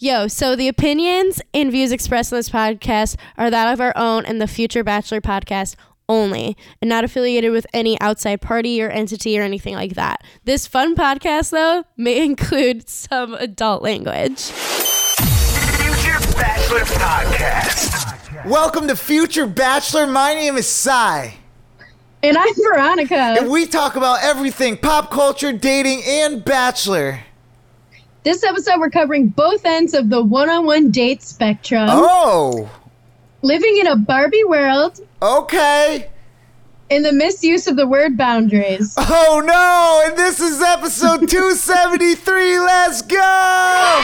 Yo, so the opinions and views expressed in this podcast are that of our own and the Future Bachelor podcast only, and not affiliated with any outside party or entity or anything like that. This fun podcast, though, may include some adult language. Future Bachelor Podcast. Welcome to Future Bachelor. My name is Si. And I'm Veronica. And we talk about everything pop culture, dating, and Bachelor. This episode, we're covering both ends of the one on one date spectrum. Oh, Living in a Barbie world okay. in the misuse of the word boundaries. Oh no, and this is episode 273. Let's go!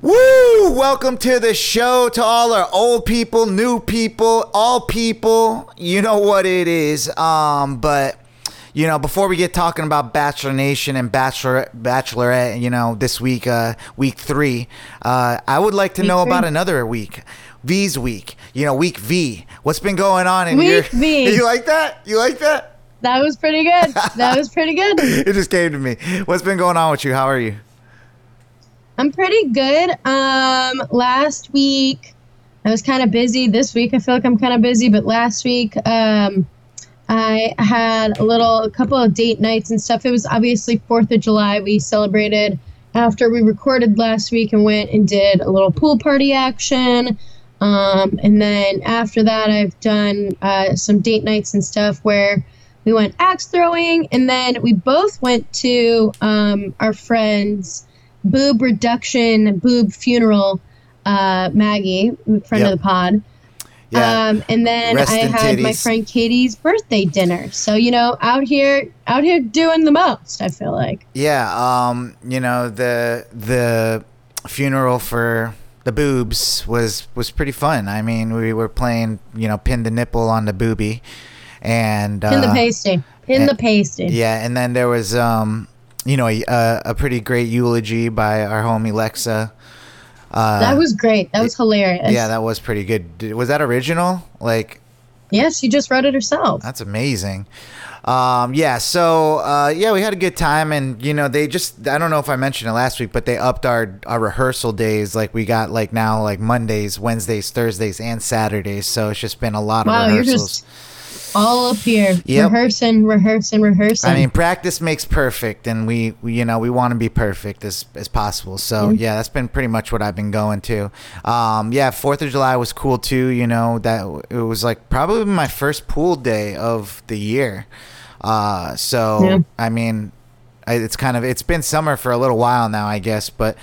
Woo! Welcome to the show to all our old people, new people, all people. You know what it is. Um, but you know, before we get talking about Bachelor Nation and Bachelor Bachelorette, you know, this week, uh, week three, uh, I would like to Week know three. about another week, V's week. You know, week V. What's been going on in Week your? V. You like that? You like that? That was pretty good. That was pretty good. It just came to me. What's been going on with you? How are you? I'm pretty good. Um, last week I was kind of busy. This week I feel like I'm kind of busy, but last week um, I had a little, a couple of date nights and stuff. It was obviously Fourth of July. We celebrated after we recorded last week and went and did a little pool party action. Um, and then after that, I've done uh, some date nights and stuff where we went axe throwing, and then we both went to um, our friend's boob reduction, boob funeral. Uh, Maggie, friend Yep. of the pod. Yeah. Um, and then Rest I had my friend Katie's birthday dinner. So you know, out here, out here doing the most. I feel like. Yeah, um, you know the the funeral for the boobs was was pretty fun. I mean, we were playing, you know, pin the nipple on the boobie, and Pin the uh, pasty. Pin and- the pasty. Yeah, and then there was, um, you know, a, a pretty great eulogy by our homie Lexa. Uh, That was great. That was hilarious. yeah, that was pretty good. Was that original? Like, yeah, she just wrote it herself. That's amazing. Um, yeah, so uh, yeah, we had a good time, and you know, they just I don't know if I mentioned it last week, but they upped our our rehearsal days. Like we got like now like Mondays, Wednesdays, Thursdays, and Saturdays. So it's just been a lot of Wow, you're rehearsals. just all up here, Yep. rehearsing, rehearsing, rehearsing. I mean, practice makes perfect, and we, we you know we want to be perfect as as possible. So yeah, that's been pretty much what I've been going to. Um, yeah, Fourth of July was cool too. You know that it was like probably my first pool day of the year. Uh, so Yeah. I mean, I, it's kind of it's been summer for a little while now, I guess, but.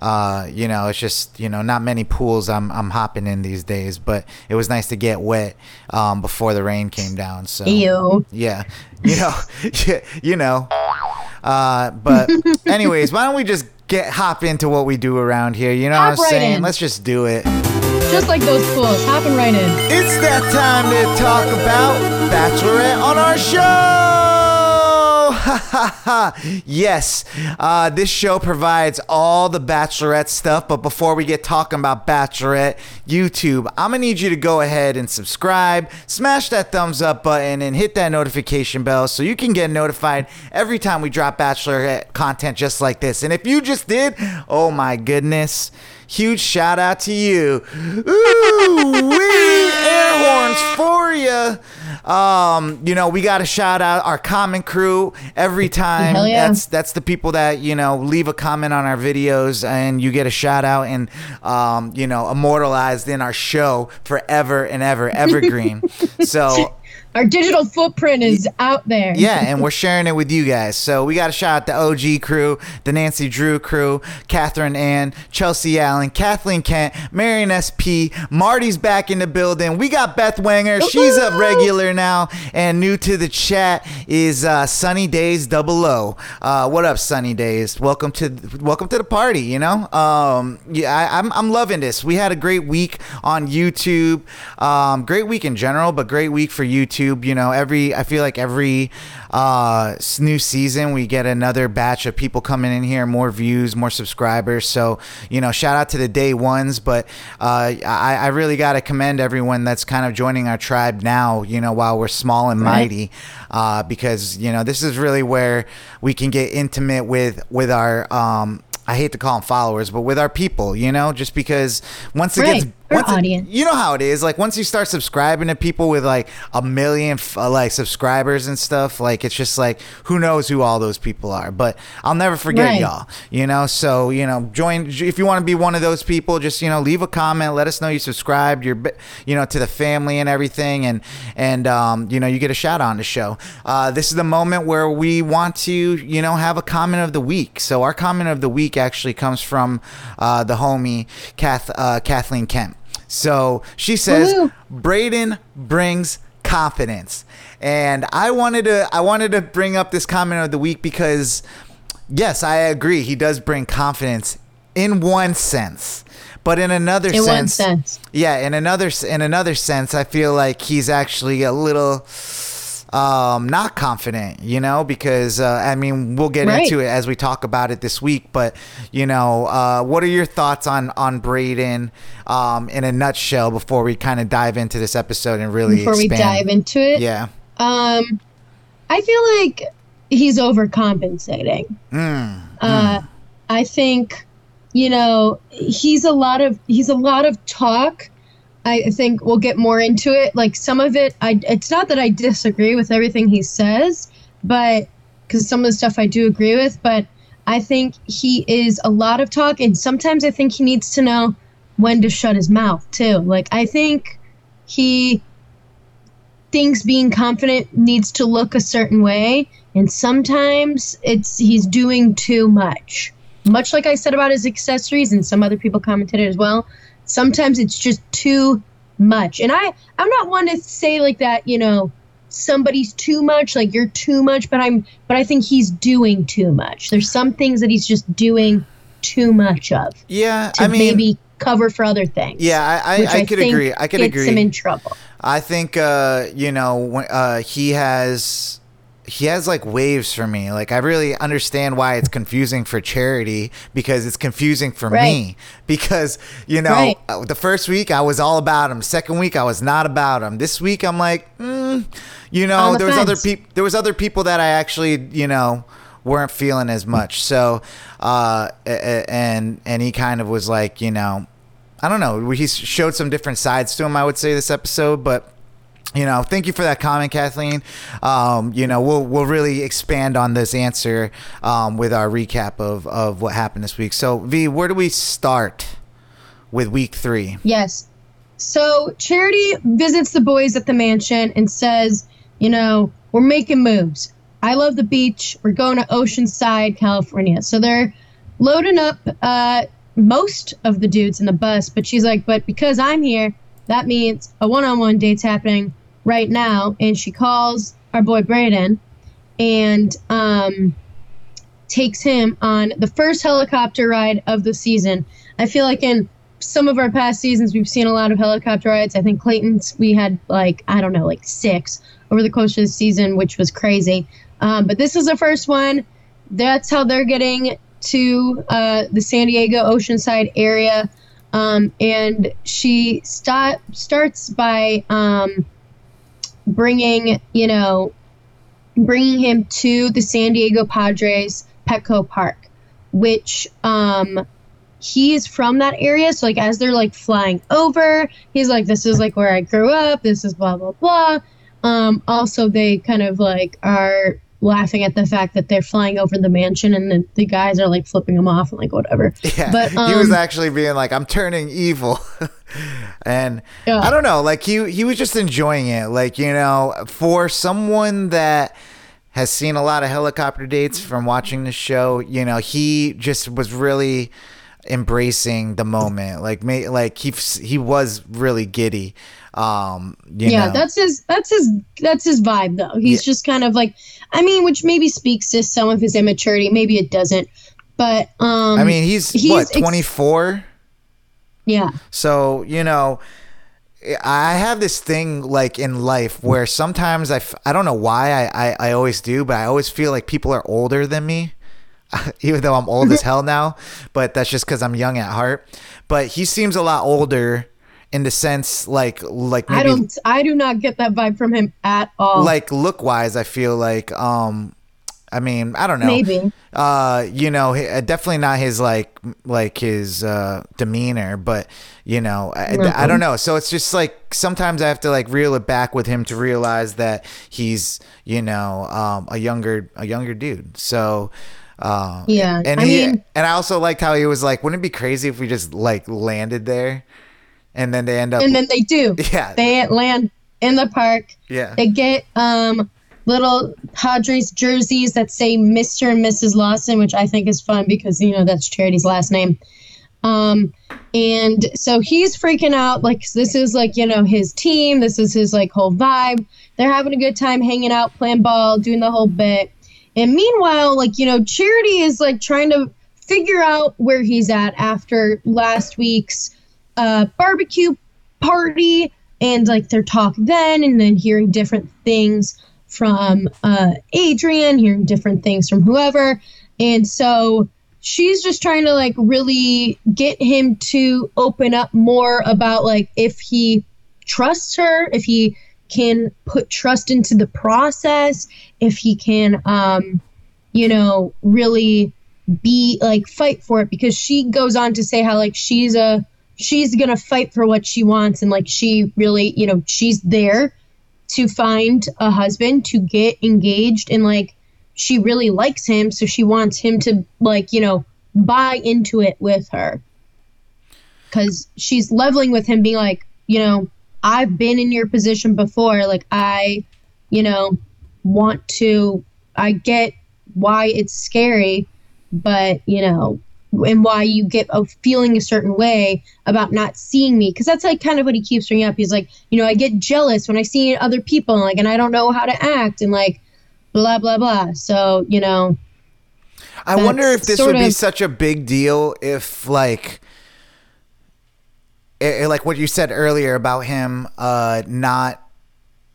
Uh, you know, it's just you know not many pools I'm I'm hopping in these days, but it was nice to get wet um, before the rain came down. So Ew. yeah, you know, you know. Uh, but anyways, why don't we just get hop into what we do around here? You know Hop what I'm right saying? in. Let's just do it. Just like those pools, hopping right in. It's that time to talk about Bachelorette on our show. Yes, uh, this show provides all the Bachelorette stuff. But before we get talking about Bachelorette, YouTube, I'm gonna need you to go ahead and subscribe, smash that thumbs up button, and hit that notification bell so you can get notified every time we drop Bachelorette content just like this. And if you just did, oh my goodness. Huge shout out to you. Ooh, wee air horns for you. Um, you know, we got to shout out our comment crew every time. Yeah. That's that's the people that, you know, leave a comment on our videos and you get a shout out and um, you know, immortalized in our show forever and ever evergreen. so Our digital footprint is out there. yeah, and we're sharing it with you guys. So we got to shout out the OG crew, the Nancy Drew crew, Catherine Ann, Chelsea Allen, Kathleen Kent, Marion SP, Marty's back in the building. We got Beth Wanger. She's a regular now. And new to the chat is uh, Sunny Days Double O. Uh, what up, Sunny Days? Welcome to welcome to the party. You know, um, yeah, I, I'm I'm loving this. We had a great week on YouTube. Um, great week in general, but great week for YouTube. YouTube. You know, every I feel like every uh, new season we get another batch of people coming in here, more views, more subscribers. So you know, shout out to the day ones. But uh, I, I really got to commend everyone that's kind of joining our tribe now. You know, while we're small and mighty, uh, because you know this is really where we can get intimate with with our. Um, I hate to call them followers, but with our people, you know, just because once it Right. gets Our once it- you know how it is. Like once you start subscribing to people with like a million f- uh, like subscribers and stuff, like it's just like who knows who all those people are. But I'll never forget Right. y'all. You know, so you know, join if you want to be one of those people. Just you know, leave a comment. Let us know you subscribed. You're you know to the family and everything, and and um, you know you get a shout out on the show. Uh, this is the moment where we want to you know have a comment of the week. So our comment of the week actually comes from uh, the homie Kath uh, Kathleen Kemp. So she says Woohoo. Brayden brings confidence. And I wanted to I wanted to bring up this comment of the week because yes, I agree he does bring confidence in one sense. But in another In sense, sense. yeah, in another in another sense, I feel like he's actually a little um not confident you know because uh, i mean we'll get Right. into it as we talk about it this week but you know uh what are your thoughts on on brayden um in a nutshell before we kind of dive into this episode and really Before we dive into it, yeah um, I feel like he's overcompensating. mm, Uh, I think, you know, he's a lot of he's a lot of talk. I think we'll get more into it. Like some of it, I it's not that I disagree with everything he says, but because some of the stuff I do agree with, but I think he is a lot of talk, and sometimes I think he needs to know when to shut his mouth too. Like I think he thinks being confident needs to look a certain way and sometimes it's he's doing too much much like i said about his accessories and some other people commented as well sometimes it's just too much. And i i'm not one to say like that you know somebody's too much like you're too much but i'm but i think he's doing too much. There's some things that he's just doing too much of yeah to i mean maybe cover for other things yeah i which i, I could agree i could gets agree. him in trouble. I think uh, you know when, uh, he has he has like waves for me. Like I really understand why it's confusing for Charity because it's confusing for Right. me because you know Right. uh, the first week I was all about him. Second week I was not about him. This week I'm like, mm, you know, the there was other people. There was other people that I actually you know weren't feeling as much. So uh, and and he kind of was like, you know. I don't know. He showed some different sides to him. I would say this episode, but you know, thank you for that comment, Kathleen. Um, you know, we'll we'll really expand on this answer um, with our recap of of what happened this week. So, V, where do we start with week three? Yes. So Charity visits the boys at the mansion and says, you know, we're making moves. I love the beach. We're going to Oceanside, California. So they're loading up uh, most of the dudes in the bus, but she's like, but because I'm here, that means a one on one date's happening right now. And she calls our boy Brayden and um, takes him on the first helicopter ride of the season. I feel like in some of our past seasons we've seen a lot of helicopter rides. I think Clayton's we had like I don't know like six over the course of the season, which was crazy. Um, but this is the first one. That's how they're getting to uh, the San Diego Oceanside area. Um, and she sta- starts by um, bringing, you know, bringing him to the San Diego Padres Petco Park, which um, he is from that area. So like as they're like flying over, he's like, "This is like where I grew up. This is blah blah blah." Um, also, they kind of like are laughing at the fact that they're flying over the mansion and the, the guys are like flipping them off and like whatever. Yeah, But, he was um, actually being like, "I'm turning evil," and Yeah. I don't know, like he he was just enjoying it. Like you know, for someone that has seen a lot of helicopter dates from watching the show, you know, he just was really embracing the moment. Like, may, like he he was really giddy. Um, yeah, know. that's his that's his that's his vibe though. He's just kind of like I mean, which maybe speaks to some of his immaturity, maybe it doesn't. But um I mean, he's, he's what ex- 24. yeah. So, you know, I have this thing like in life where sometimes I, f- I don't know why I, I, I always do, but I always feel like people are older than me. Even though I'm old as hell now, but that's just because I'm young at heart. But he seems a lot older in the sense like like maybe I don't. I do not get that vibe from him at all. like look wise. I feel like um, I mean I don't know. Maybe. uh you know uh, definitely not his like like his uh demeanor but you know I, I don't know so it's just like sometimes i have to like reel it back with him to realize that he's you know um a younger a younger dude so uh Yeah, and I he mean- and i also liked how he was like wouldn't it be crazy if we just like landed there and then they end up and then they do. Yeah. They land in the park. yeah They get um little Padres jerseys that say Mr. and Mrs. Lawson, which I think is fun because you know that's Charity's last name. Um and so he's freaking out like this is like, you know, his team, this is his like whole vibe. They're having a good time hanging out, playing ball, doing the whole bit. And meanwhile, like, you know, Charity is like trying to figure out where he's at after last week's uh, barbecue party and like their talk then and then hearing different things from uh, adrian hearing different things from whoever. And so she's just trying to like really get him to open up more about like if he trusts her if he can put trust into the process if he can um you know really be like fight for it. Because she goes on to say how like she's a she's gonna fight for what she wants and like she really you know she's there to find a husband to get engaged and like she really likes him so she wants him to like you know buy into it with her. Because she's leveling with him being like you know i've been in your position before. Like i you know want to i get why it's scary but you know and why you get a feeling a certain way about not seeing me. Because that's like kind of what he keeps bringing up. He's like you know i get jealous when i see other people like and i don't know how to act and like blah blah blah. So you know I wonder if this would be such a big deal if like eh, eh, like what you said earlier about him uh not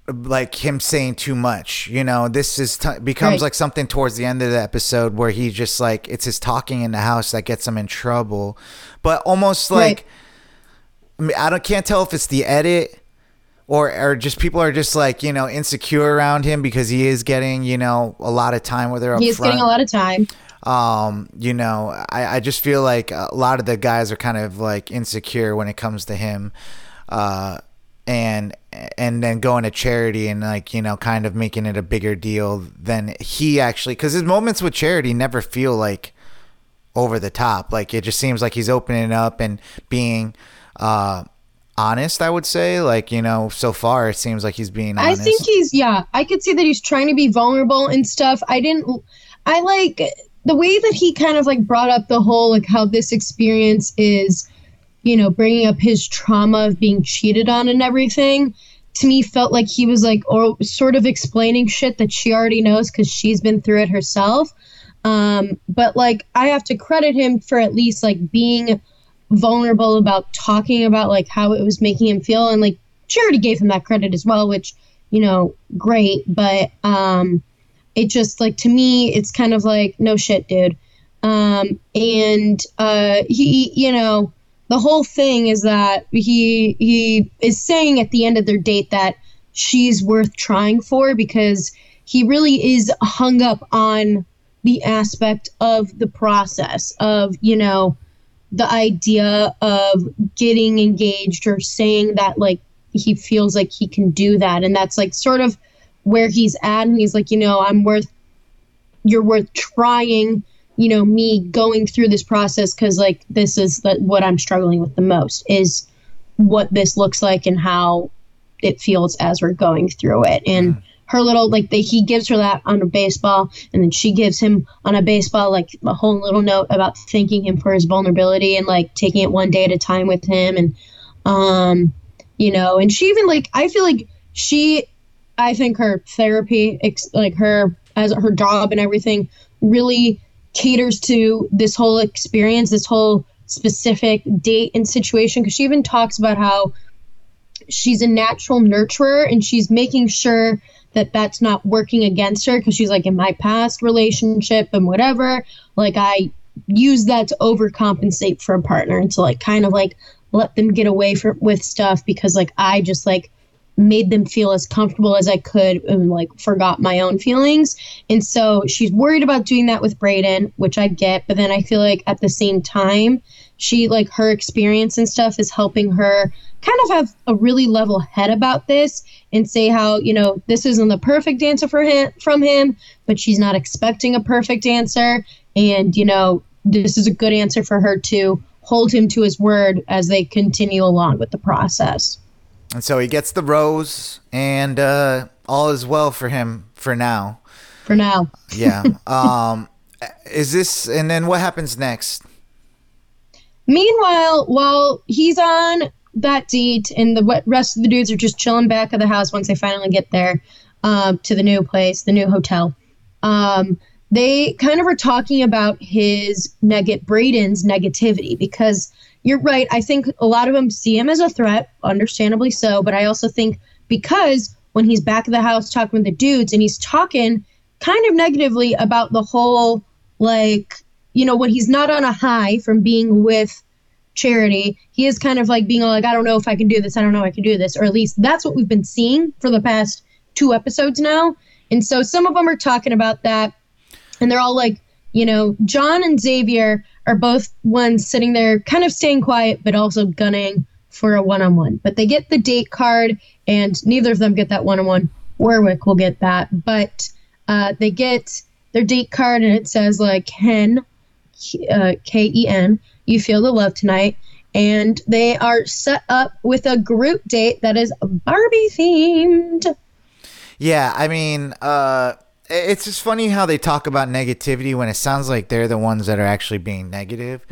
like him saying too much you know? This is t- becomes Right. like something towards the end of the episode where he just like it's his talking in the house that gets him in trouble. But almost Right. like I, mean, I don't can't tell if it's the edit or or just people are just like you know insecure around him because he is getting you know a lot of time with her he's front getting a lot of time. Um you know I, I just feel like a lot of the guys are kind of like insecure when it comes to him. Uh and and then going to charity and like you know kind of making it a bigger deal than he actually because his moments with charity never feel like over the top like it just seems like he's opening up and being uh honest i would say like you know so far it seems like he's being honest I think he's yeah. I could see that he's trying to be vulnerable and stuff. I didn't. I like the way that he kind of like brought up the whole like how this experience is, you know, bringing up his trauma of being cheated on and everything. To me, felt like he was like or sort of explaining shit that she already knows because she's been through it herself. Um, but like I have to credit him for at least like being vulnerable about talking about like how it was making him feel and like charity gave him that credit as well which you know great but um it just like to me it's kind of like no shit dude um and uh he you know the whole thing is that he he is saying at the end of their date that she's worth trying for because he really is hung up on the aspect of the process of you know the idea of getting engaged or saying that like he feels like he can do that. And that's like sort of where he's at. And he's like you know i'm worth you're worth trying you know me going through this process because like this is the, what i'm struggling with the most is what this looks like and how it feels as we're going through it. And her little like they, he gives her that on a baseball and then she gives him on a baseball like a whole little note about thanking him for his vulnerability and like taking it one day at a time with him. And um you know and she even like i feel like she i think her therapy ex- like her as her job and everything really caters to this whole experience this whole specific date and situation. Because she even talks about how she's a natural nurturer and she's making sure that that's not working against her because she's like in my past relationship and whatever like i use that to overcompensate for a partner and to like kind of like let them get away from with stuff because like i just like made them feel as comfortable as i could and like forgot my own feelings. And so she's worried about doing that with Brayden, which i get but then i feel like at the same time she like her experience and stuff is helping her kind of have a really level head about this and say how you know this isn't the perfect answer for him from him but she's not expecting a perfect answer. And you know this is a good answer for her to hold him to his word as they continue along with the process And so he gets the rose, and uh, all is well for him for now. for now Yeah. um, is this, and then what happens next? Meanwhile, while he's on that date and the rest of the dudes are just chilling back at the house once they finally get there um, to the new place, the new hotel, um, they kind of are talking about his neg- Brayden's negativity because you're right. I think a lot of them see him as a threat, understandably so. But I also think because when he's back at the house talking with the dudes and he's talking kind of negatively about the whole like you know when he's not on a high from being with charity he is kind of like being like i don't know if i can do this i don't know if i can do this or at least that's what we've been seeing for the past two episodes now and so some of them are talking about that and they're all like you know john and xavier are both ones sitting there kind of staying quiet but also gunning for a one-on-one. But they get the date card and neither of them get that one-on-one. Warwick will get that. But uh, they get their date card and it says like ken uh, k-e-n you feel the love tonight. And they are set up with a group date that is barbie themed Yeah, I mean, uh, it's just funny how they talk about negativity when it sounds like they're the ones that are actually being negative.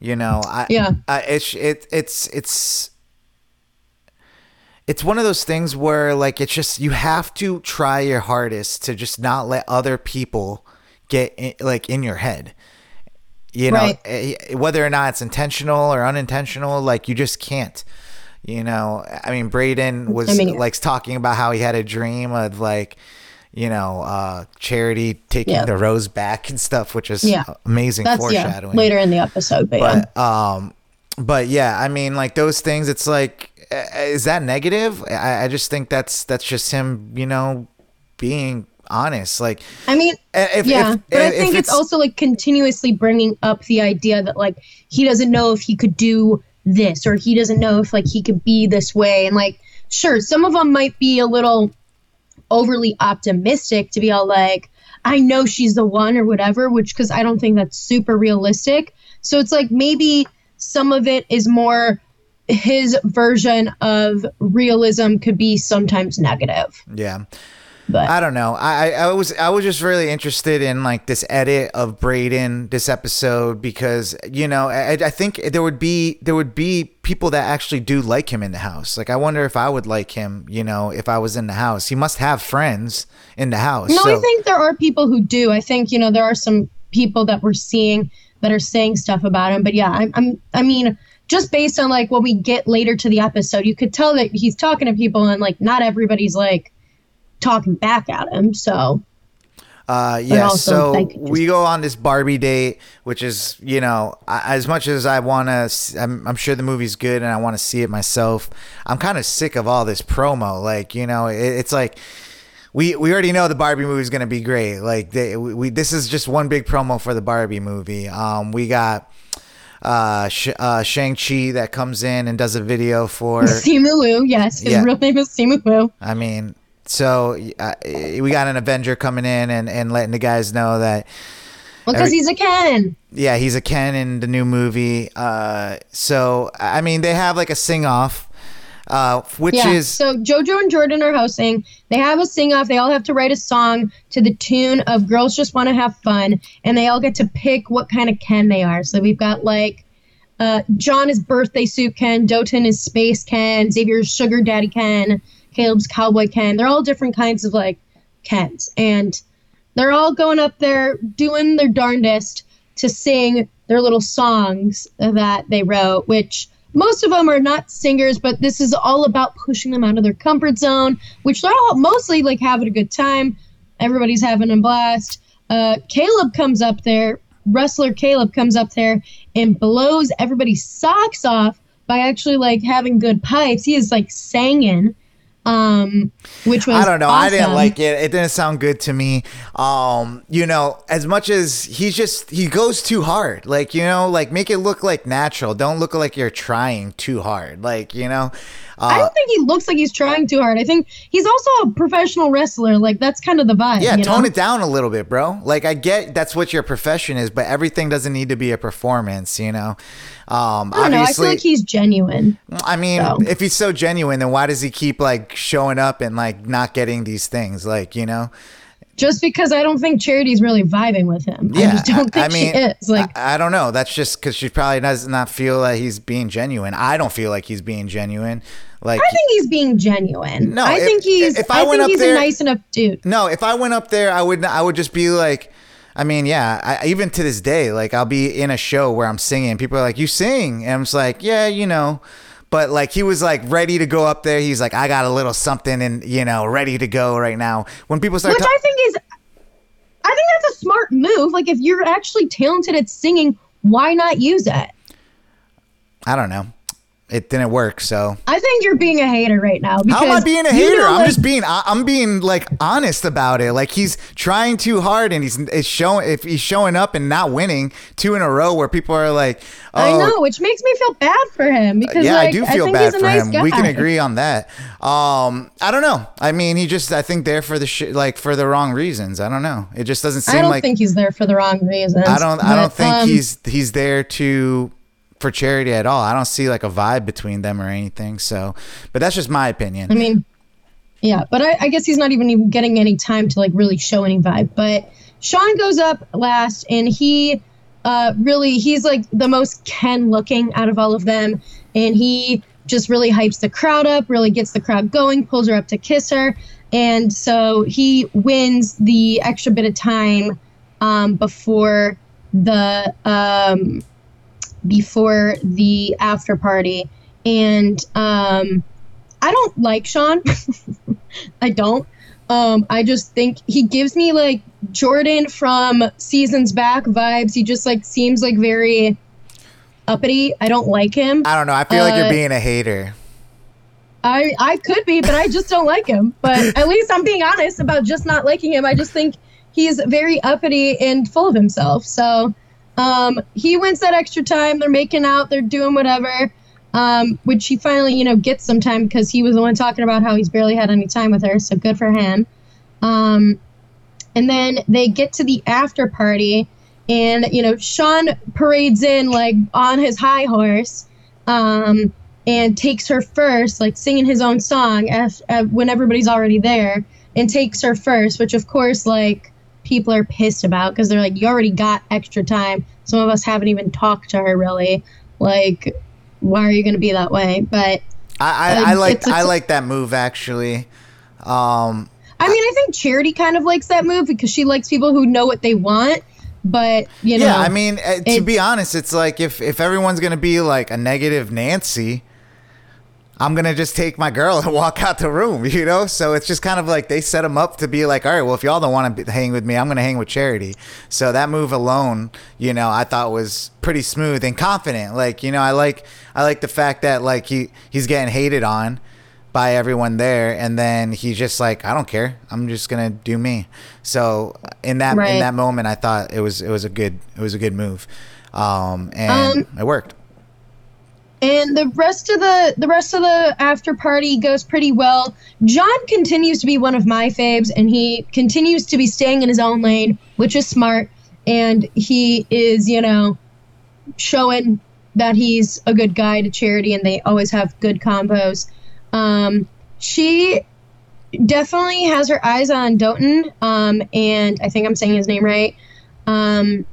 You know, I, Yeah. I, it's it, it's it's it's one of those things where like it's just you have to try your hardest to just not let other people get in, like in your head. You know, Right. eh, whether or not it's intentional or unintentional, like you just can't. You know, I mean, Brayden was I mean- like talking about how he had a dream of like, you know, uh, charity taking Yeah. the rose back and stuff, which is Yeah. amazing that's yeah foreshadowing. later in the episode but, yeah um, but yeah, I mean, like those things. It's like, uh, is that negative? I, I just think that's that's just him, you know, being honest. Like, I mean, if, yeah, if, but I if think it's, also like continuously bringing up the idea that like he doesn't know if he could do this or he doesn't know if like he could be this way and like sure, some of them might be a little overly optimistic to be all like I know she's the one or whatever, which cuz I don't think that's super realistic. So it's like maybe some of it is more his version of realism could be sometimes negative. yeah. But I don't know. I, I I was I was just really interested in like this edit of Brayden this episode because you know I, I think there would be there would be people that actually do like him in the house. Like I wonder if I would like him. You know, if I was in the house, he must have friends in the house. No, I think there are people who do. I think you know there are some people that we're seeing that are saying stuff about him. But yeah, I'm, I'm I mean, just based on like what we get later to the episode, you could tell that he's talking to people and like not everybody's like talking back at him. So Uh, yeah. So just- we go on this Barbie date, which is, you know, I, as much as I want to, I'm, I'm sure the movie's good and I want to see it myself. I'm kind of sick of all this promo. Like, you know, it, it's like we we already know the Barbie movie is gonna be great. Like, they, we, we this is just one big promo for the Barbie movie. Um, we got uh, Sh- uh Shang Chi that comes in and does a video for. Simu Wu, yes, his Yeah. real name is Simu Wu. I mean, so uh, we got an Avenger coming in and and letting the guys know that. Well, because he's a Ken. Yeah, he's a Ken in the new movie. Uh, so I mean, they have like a sing off, uh, which Yeah. is so JoJo and Jordan are hosting. They have a sing off. They all have to write a song to the tune of "Girls Just Want to Have Fun," and they all get to pick what kind of Ken they are. So we've got like uh, John is birthday suit Ken, Dotun is space Ken, Xavier's sugar daddy Ken, Caleb's cowboy Ken. They're all different kinds of like Kens, and they're all going up there doing their darndest to sing their little songs that they wrote, which most of them are not singers, but this is all about pushing them out of their comfort zone, which they're all mostly like having a good time. Everybody's having a blast. Uh, Caleb comes up there, wrestler Caleb comes up there and blows everybody's socks off by actually like having good pipes. He is like singing um, which was I don't know. I didn't like it. It didn't sound good to me. Um, you know, as much as he's just he goes too hard. Like you know, like make it look like natural. Don't look like you're trying too hard. Like you know. I Uh, don't think he looks like he's trying too hard. I think he's also a professional wrestler. Like that's kind of the vibe. yeah, tone know? it down a little bit, bro. Like I get that's what your profession is, but everything doesn't need to be a performance. You know. Um, I don't know. I feel like he's genuine. I mean, So. if he's so genuine, then why does he keep like showing up and like not getting these things? Like, you know, Just because I don't think Charity's really vibing with him. I yeah. just don't think I mean, she is. Like I, I don't know. That's just because she probably does not feel that he's being genuine. I don't feel like he's being genuine. Like, I think he's being genuine. No, I if- think he's. if I I, went think up he's there- a nice enough dude. no, if I went up there, I would. Not I would just be like. I mean, yeah. I, even to this day, like I'll be in a show where I'm singing. People are like, "You sing," and I'm just like, "Yeah, you know." But like he was like ready to go up there. He's like, "I got a little something, and you know, ready to go right now." When people start, Which ta- I think is. I think that's a smart move. Like if you're actually talented at singing, why not use it? I don't know. It didn't work, so I think you're being a hater right now. Because How am I being a you hater? know, I'm just being I- I'm being like honest about it. Like he's trying too hard and he's it's showing if he's showing up and not winning two in a row where people are like, oh, I know, which makes me feel bad for him because yeah, like, I do feel think bad for nice him. Guy. We can agree on that. Um, I don't know. I mean, he just I think there for the sh- like for the wrong reasons. I don't know. It just doesn't seem like I don't like think he's there for the wrong reasons. I don't I don't think um, he's he's there to for charity at all. I don't see like a vibe between them or anything. So, but that's just my opinion. I mean, yeah, but I, I guess he's not even, even getting any time to like really show any vibe. But Sean goes up last, and he uh, really he's like the most Ken looking out of all of them, and he just really hypes the crowd up, really gets the crowd going, pulls her up to kiss her, and so he wins the extra bit of time um, before the um, before the after party, and um, I don't like Sean. I don't. Um, I just think he gives me like Jordan from seasons back vibes. He just like seems like very uppity. I don't like him. I don't know. I feel like you're Uh, being a hater. I I could be, but I just don't like him. But at least I'm being honest about just not liking him. I just think he's very uppity and full of himself. So um, he wins that extra time. They're making out. They're doing whatever. Um, which he finally, you know, gets some time because he was the one talking about how he's barely had any time with her. So good for him. Um, and then they get to the after party, and you know, Sean parades in like on his high horse. Um, and takes her first, like singing his own song when everybody's already there, and takes her first, which of course, like people are pissed about because they're like, you already got extra time. Some of us haven't even talked to her really. Like, why are you going to be that way? But I, I, I like I like that move actually. Um, I mean, I think Charity kind of likes that move because she likes people who know what they want. But you know, yeah, I mean, uh, to be honest, it's like if if everyone's gonna be like a negative Nancy, I'm gonna just take my girl and walk out the room, you know. So it's just kind of like they set them up to be like, all right, well, if y'all don't want to hang with me, I'm gonna hang with Charity. So that move alone, you know, I thought was pretty smooth and confident. Like, you know, I like I like the fact that like he he's getting hated on by everyone there and then he's just like i don't care i'm just gonna do me so in that in that moment i thought it was it was a good it was a good move um and Um, it worked and the rest of the the rest of the after party goes pretty well. John continues to be one of my faves, and he continues to be staying in his own lane, which is smart. And he is, you know, showing that he's a good guy to charity, and they always have good combos. Um, she definitely has her eyes on Dotun, um, and I think I'm saying his name right. Um,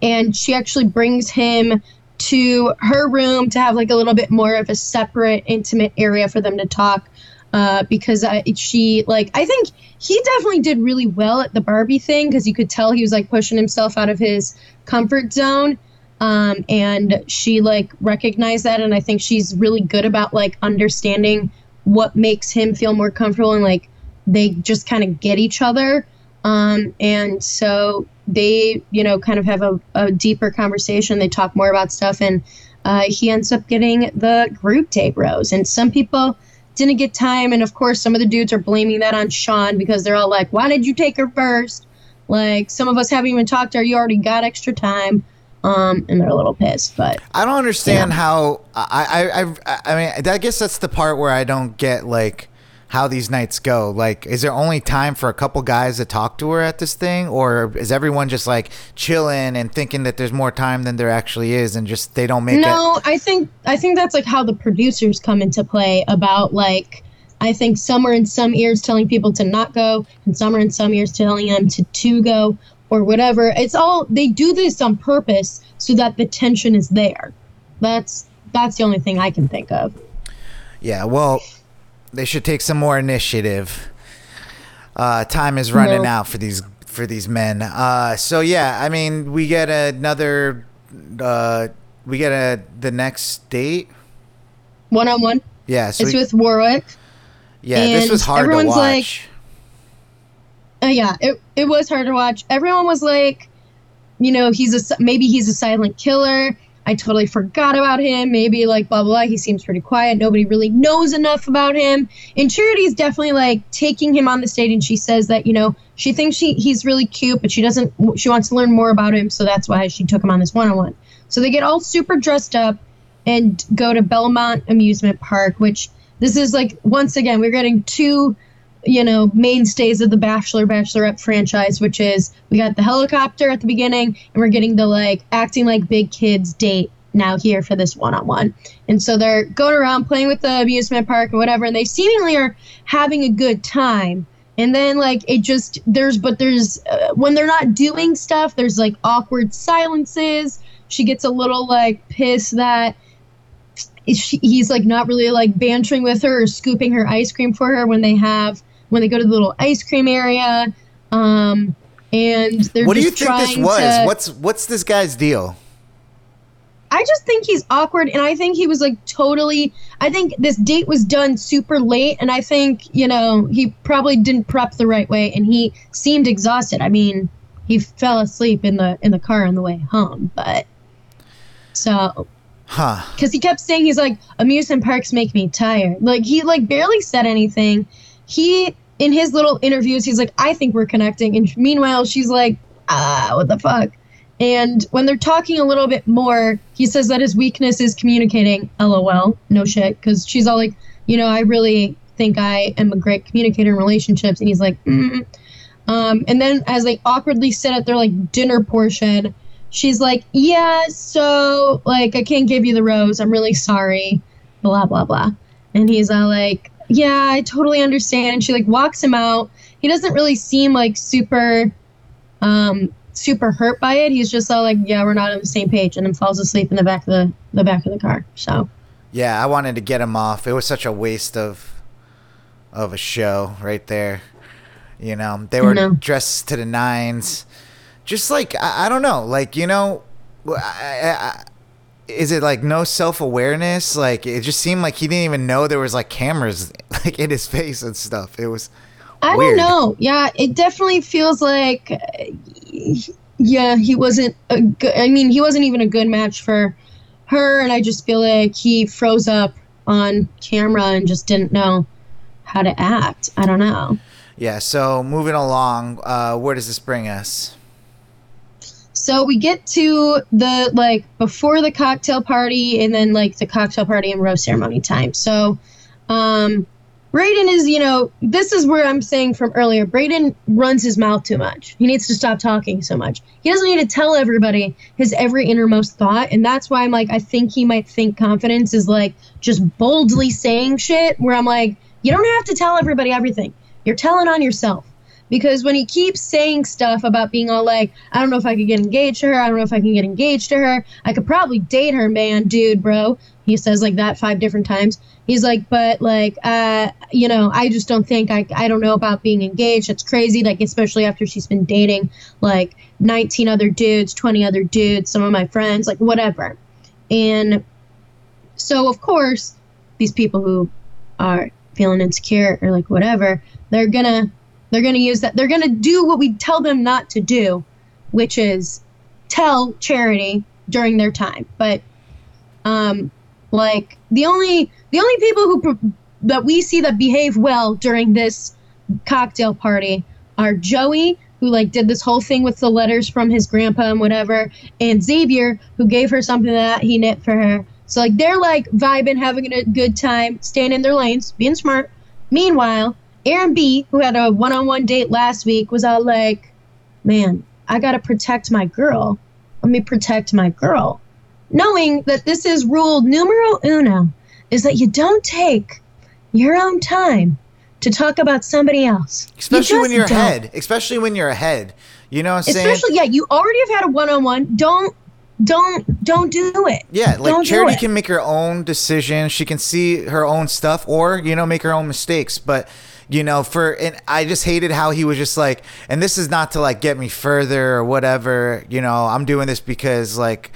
and she actually brings him to her room to have like a little bit more of a separate intimate area for them to talk uh, because I, she like i think he definitely did really well at the barbie thing because you could tell he was like pushing himself out of his comfort zone Um, and she like recognized that, and I think she's really good about like understanding what makes him feel more comfortable, and like they just kind of get each other. Um, and so they, you know, kind of have a, a deeper conversation. They talk more about stuff, and uh, he ends up getting the group date rose. And some people didn't get time, and of course, some of the dudes are blaming that on Sean because they're all like, "Why did you take her first? Like, some of us haven't even talked to her. You already got extra time." Um, and they're a little pissed, but I don't understand how I, I I I mean I guess that's the part where I don't get like how these nights go. Like, is there only time for a couple guys to talk to her at this thing, or is everyone just like chilling and thinking that there's more time than there actually is, and just they don't make it? no, I think I think that's like how the producers come into play about like I think some are in some ears telling people to not go, and some are in some ears telling them to to go or whatever. It's all they do this on purpose so that the tension is there. That's that's the only thing I can think of. Yeah, well, they should take some more initiative. Uh, time is running No. out for these for these men. Uh, so yeah, I mean, we get another. Uh, we get a the next date. One on one. Yeah, so It's we- with Warwick. yeah, this was hard to everyone's watch. like- Uh, yeah, it, it was hard to watch. Everyone was like, you know, he's a maybe he's a silent killer. I totally forgot about him. Maybe like blah blah. blah. He seems pretty quiet. Nobody really knows enough about him. And Charity's definitely like taking him on the stage, and she says that you know she thinks she he's really cute, but she doesn't. She wants to learn more about him, so that's why she took him on this one on one. So they get all super dressed up and go to Belmont Amusement Park, which this is like once again we're getting two you know mainstays of the bachelor bachelorette franchise which is we got the helicopter at the beginning and we're getting the like acting like big kids date now here for this one-on-one. And so they're going around playing with the amusement park or whatever and they seemingly are having a good time. And then like it just there's but there's uh, when they're not doing stuff there's like awkward silences. She gets a little like pissed that she, he's like not really like bantering with her or scooping her ice cream for her when they have when they go to the little ice cream area um and they're what do you think this was? to- What's what's this guy's deal? I just think he's awkward and I think he was like totally I think this date was done super late and I think, you know, he probably didn't prep the right way and he seemed exhausted. I mean, he fell asleep in the in the car on the way home, but so Huh? because he kept saying he's like amusement parks make me tired like he like barely said anything he in his little interviews he's like i think we're connecting and meanwhile she's like ah what the fuck and when they're talking a little bit more he says that his weakness is communicating lol no shit because she's all like you know i really think i am a great communicator in relationships and he's like mm. um, and then as they awkwardly sit at their like dinner portion she's like, yeah, so like I can't give you the rose. I'm really sorry. Blah blah blah. And he's all like, yeah, I totally understand. And she like walks him out. He doesn't really seem like super, um, super hurt by it. He's just all like, yeah, we're not on the same page, and then falls asleep in the back of the the back of the car. So Yeah, I wanted to get him off. It was such a waste of of a show right there. You know, they were dressed to the nines. Just like I, I don't know, like you know, I, I, I, is it like no self awareness? Like it just seemed like he didn't even know there was like cameras like in his face and stuff. It was I Weird. don't know. Yeah, it definitely feels like, uh, yeah, he wasn't a good. I mean, he wasn't even a good match for her, and I just feel like he froze up on camera and just didn't know how to act. I don't know. yeah. So moving along, uh, where does this bring us? So we get to the like before the cocktail party and then like the cocktail party and rose ceremony time. So um Brayden is, you know, this is where I'm saying from earlier, Brayden runs his mouth too much. He needs to stop talking so much. He doesn't need to tell everybody his every innermost thought. And that's why I'm like, I think he might think confidence is like just boldly saying shit where I'm like, you don't have to tell everybody everything. You're telling on yourself. Because when he keeps saying stuff about being all like, I don't know if I could get engaged to her, I don't know if I can get engaged to her, I could probably date her, man, dude, bro. He says like that five different times. He's like, but like, uh, you know, I just don't think I, I don't know about being engaged. It's crazy, like especially after she's been dating like 19 other dudes, 20 other dudes, some of my friends, like whatever. And so of course, these people who are feeling insecure or like whatever, they're gonna they're gonna use that. They're gonna do what we tell them not to do, which is tell charity during their time. But um, like the only the only people who that we see that behave well during this cocktail party are Joey, who like did this whole thing with the letters from his grandpa and whatever, and Xavier, who gave her something that he knit for her. So like they're like vibing, having a good time, staying in their lanes, being smart. Meanwhile, Aaron B, who had a one-on-one date last week, was all like, "Man, I gotta protect my girl. Let me protect my girl." Knowing that this is rule numero uno, is that you don't take your own time to talk about somebody else. You Especially when you're don't. ahead. Especially when you're ahead. You know what I'm saying? Especially, yeah, you already have had a one-on-one. Don't, don't, don't do it. Yeah, like Don't Charity can make her own decision. She can see her own stuff, or you know, make her own mistakes. But you know, for and I just hated how he was just like, and this is not to like get me further or whatever. You know, I'm doing this because like,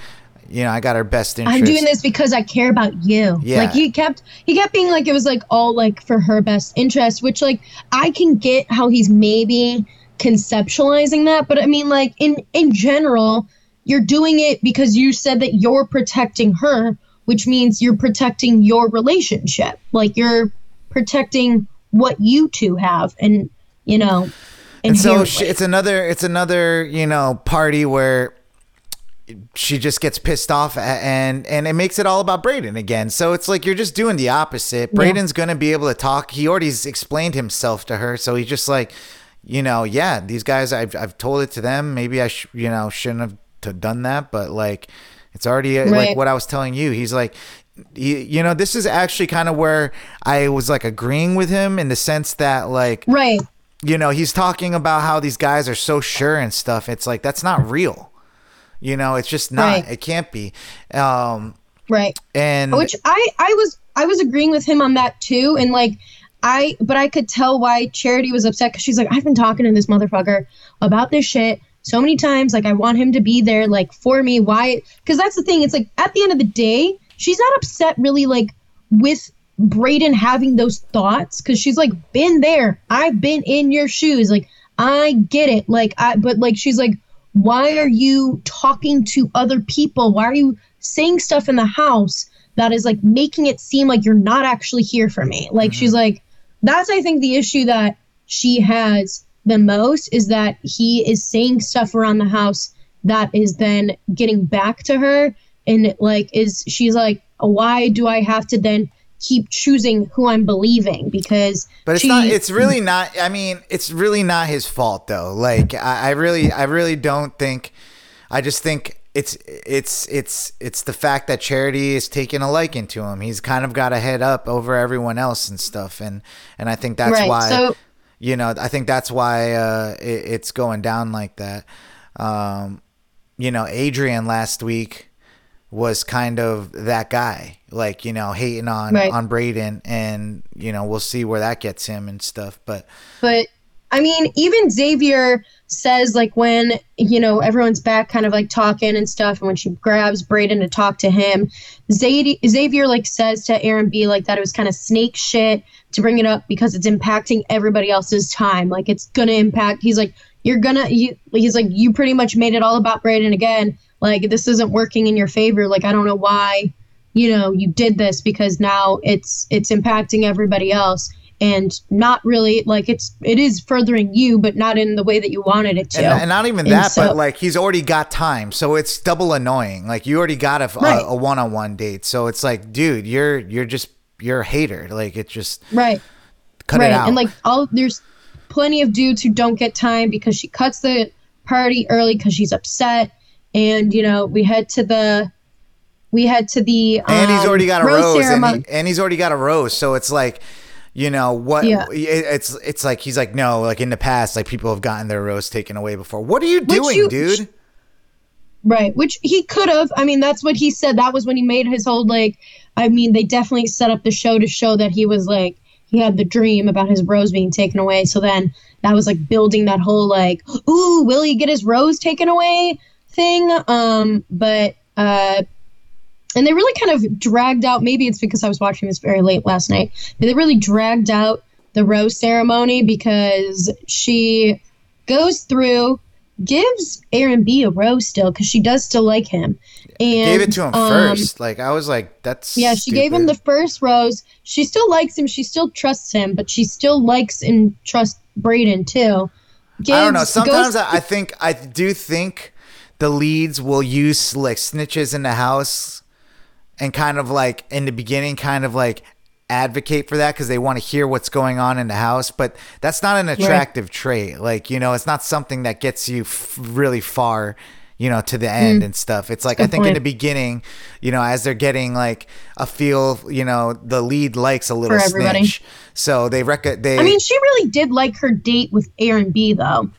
you know, I got her best interest. I'm doing this because I care about you. Yeah. Like he kept he kept being like it was like all like for her best interest, which like I can get how he's maybe conceptualizing that, but I mean like in in general, you're doing it because you said that you're protecting her, which means you're protecting your relationship. Like you're protecting what you two have and you know And so she, it's another, it's another, you know, party where she just gets pissed off and and it makes it all about Brayden again. So it's like you're just doing the opposite. Brayden's gonna be able to talk. He already's explained himself to her, so he's just like, you know, yeah, these guys. I've I've told it to them. Maybe I sh- you know shouldn't have done that, but like it's already uh, like what I was telling you. He's like. You, you know, this is actually kind of where I was like agreeing with him in the sense that, like, right. you know, he's talking about how these guys are so sure and stuff. It's like that's not real. You know, it's just not. Right. It can't be. Um, Right. and which I I was I was agreeing with him on that too, and like I but I could tell why Charity was upset because she's like I've been talking to this motherfucker about this shit so many times. Like I want him to be there, like for me. Why? Because that's the thing. It's like at the end of the day, she's not upset really like with Brayden having those thoughts because she's like been there. I've been in your shoes. Like I get it. Like I but like she's like why are you talking to other people? Why are you saying stuff in the house that is like making it seem like you're not actually here for me? Like she's mm-hmm. like that's I think the issue that she has the most is that he is saying stuff around the house that is then getting back to her and like is she's like why do I have to then keep choosing who I'm believing because but it's she- not. It's really not. I mean, it's really not his fault though. Like, I, I really, I really don't think. I just think it's it's it's it's the fact that Charity is taking a liking to him. He's kind of got a head up over everyone else and stuff, and and I think that's Right, why. so- you know, I think that's why uh, it, it's going down like that. Um, you know, Adrian last week was kind of that guy, like you know, hating on Right. on Brayden, and you know, we'll see where that gets him and stuff. But But I mean, even Xavier says like when you know everyone's back, kind of like talking and stuff, and when she grabs Brayden to talk to him, Xavier like says to Aaron B like that it was kind of snake shit to bring it up because it's impacting everybody else's time. Like it's gonna impact. He's like, you're gonna. You, he's like, you pretty much made it all about Brayden again. Like this isn't working in your favor. Like I don't know why you know you did this because now it's it's impacting everybody else and not really like it's it is furthering you but not in the way that you wanted it to and, and not even that, so- but like he's already got time, so it's double annoying. Like you already got a, Right. a, a one-on-one date, so it's like, dude, you're you're just you're a hater. Like it just right cut right it out. and like all there's plenty of dudes who don't get time because she cuts the party early because she's upset and you know we head to the we head to the and he's um, already got a rose and, he, and he's already got a rose. So it's like, You know what? Yeah. it- It's it's like he's like no, like in the past, like people have gotten their rose taken away before. What are you doing, you- dude? Right, which he could have. I mean, that's what he said. That was when he made his whole like. I mean, they definitely set up the show to show that he was like he had the dream about his rose being taken away. So then that was like building that whole like, ooh, will he get his rose taken away thing? Um, but uh, and they really kind of dragged out. Maybe it's because I was watching this very late last night. But they really dragged out the rose ceremony because she goes through gives Aaron B a rose still because she does still like him. And Gave it to him um, first. Like I was like, that's Yeah, she gave him the first rose. She still likes him. She still trusts him, but she still likes and trusts Braden too. I don't know. Sometimes goes- I think I do think the leads will use like snitches in the house and kind of like in the beginning, kind of like advocate for that because they want to hear what's going on in the house. But that's not an attractive trait. Like you know, it's not something that gets you f- really far. You know, to the end and stuff. It's like I Mm. Good think in the beginning, you know, as they're getting like a feel, you know, the lead likes a little snitch, so they rec- they. I mean, she really did like her date with Aaron B though.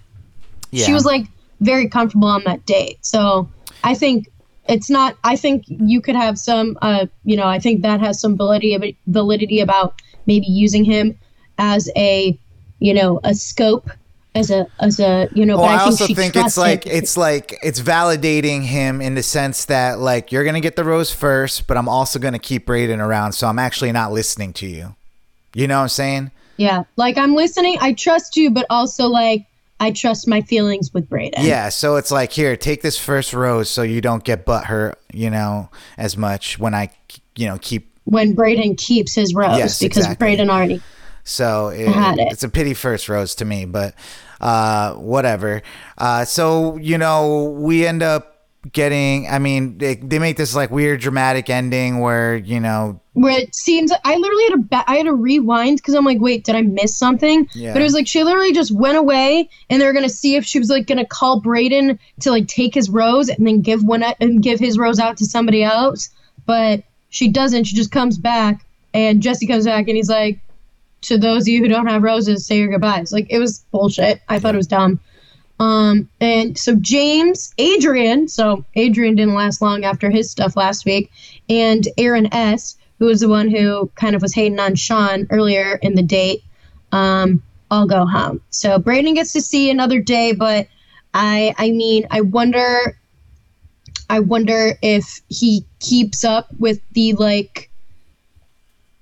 yeah. She was like very comfortable on that date. So I think it's not. I think you could have some. Uh, you know, I think that has some validity validity about maybe using him as a, you know, a scope as a as a you know. Well, but I, I, also think it's like him. it's like it's validating him in the sense that like you're gonna get the rose first, but I'm also gonna keep Brayden around, so I'm actually not listening to you. You know what I'm saying? Yeah, like I'm listening. I trust you, but also like I trust my feelings with Brayden. Yeah. So it's like here, take this first rose, so you don't get butt hurt, you know, as much when I, you know, keep. When Brayden keeps his rose Yes, because exactly. Brayden already. So it, had it. it's a pity first rose to me, but uh, whatever. Uh, so you know, we end up getting. I mean, they, they make this like weird dramatic ending where you know Where it seems I literally had to ba- I had to rewind because I'm like, wait, did I miss something? Yeah. But it was like she literally just went away, and they're gonna see if she was like gonna call Brayden to like take his rose and then give one out- and give his rose out to somebody else. But she doesn't. She just comes back, and Jesse comes back, and he's like, to those of you who don't have roses, say your goodbyes. Like it was bullshit. I thought it was dumb. Um, and so James, Adrian, so Adrian didn't last long after his stuff last week, and Aaron S, who was the one who kind of was hating on Sean earlier in the date, um, all go home. So Brayden gets to see another day, but I, I mean, I wonder, I wonder if he keeps up with the like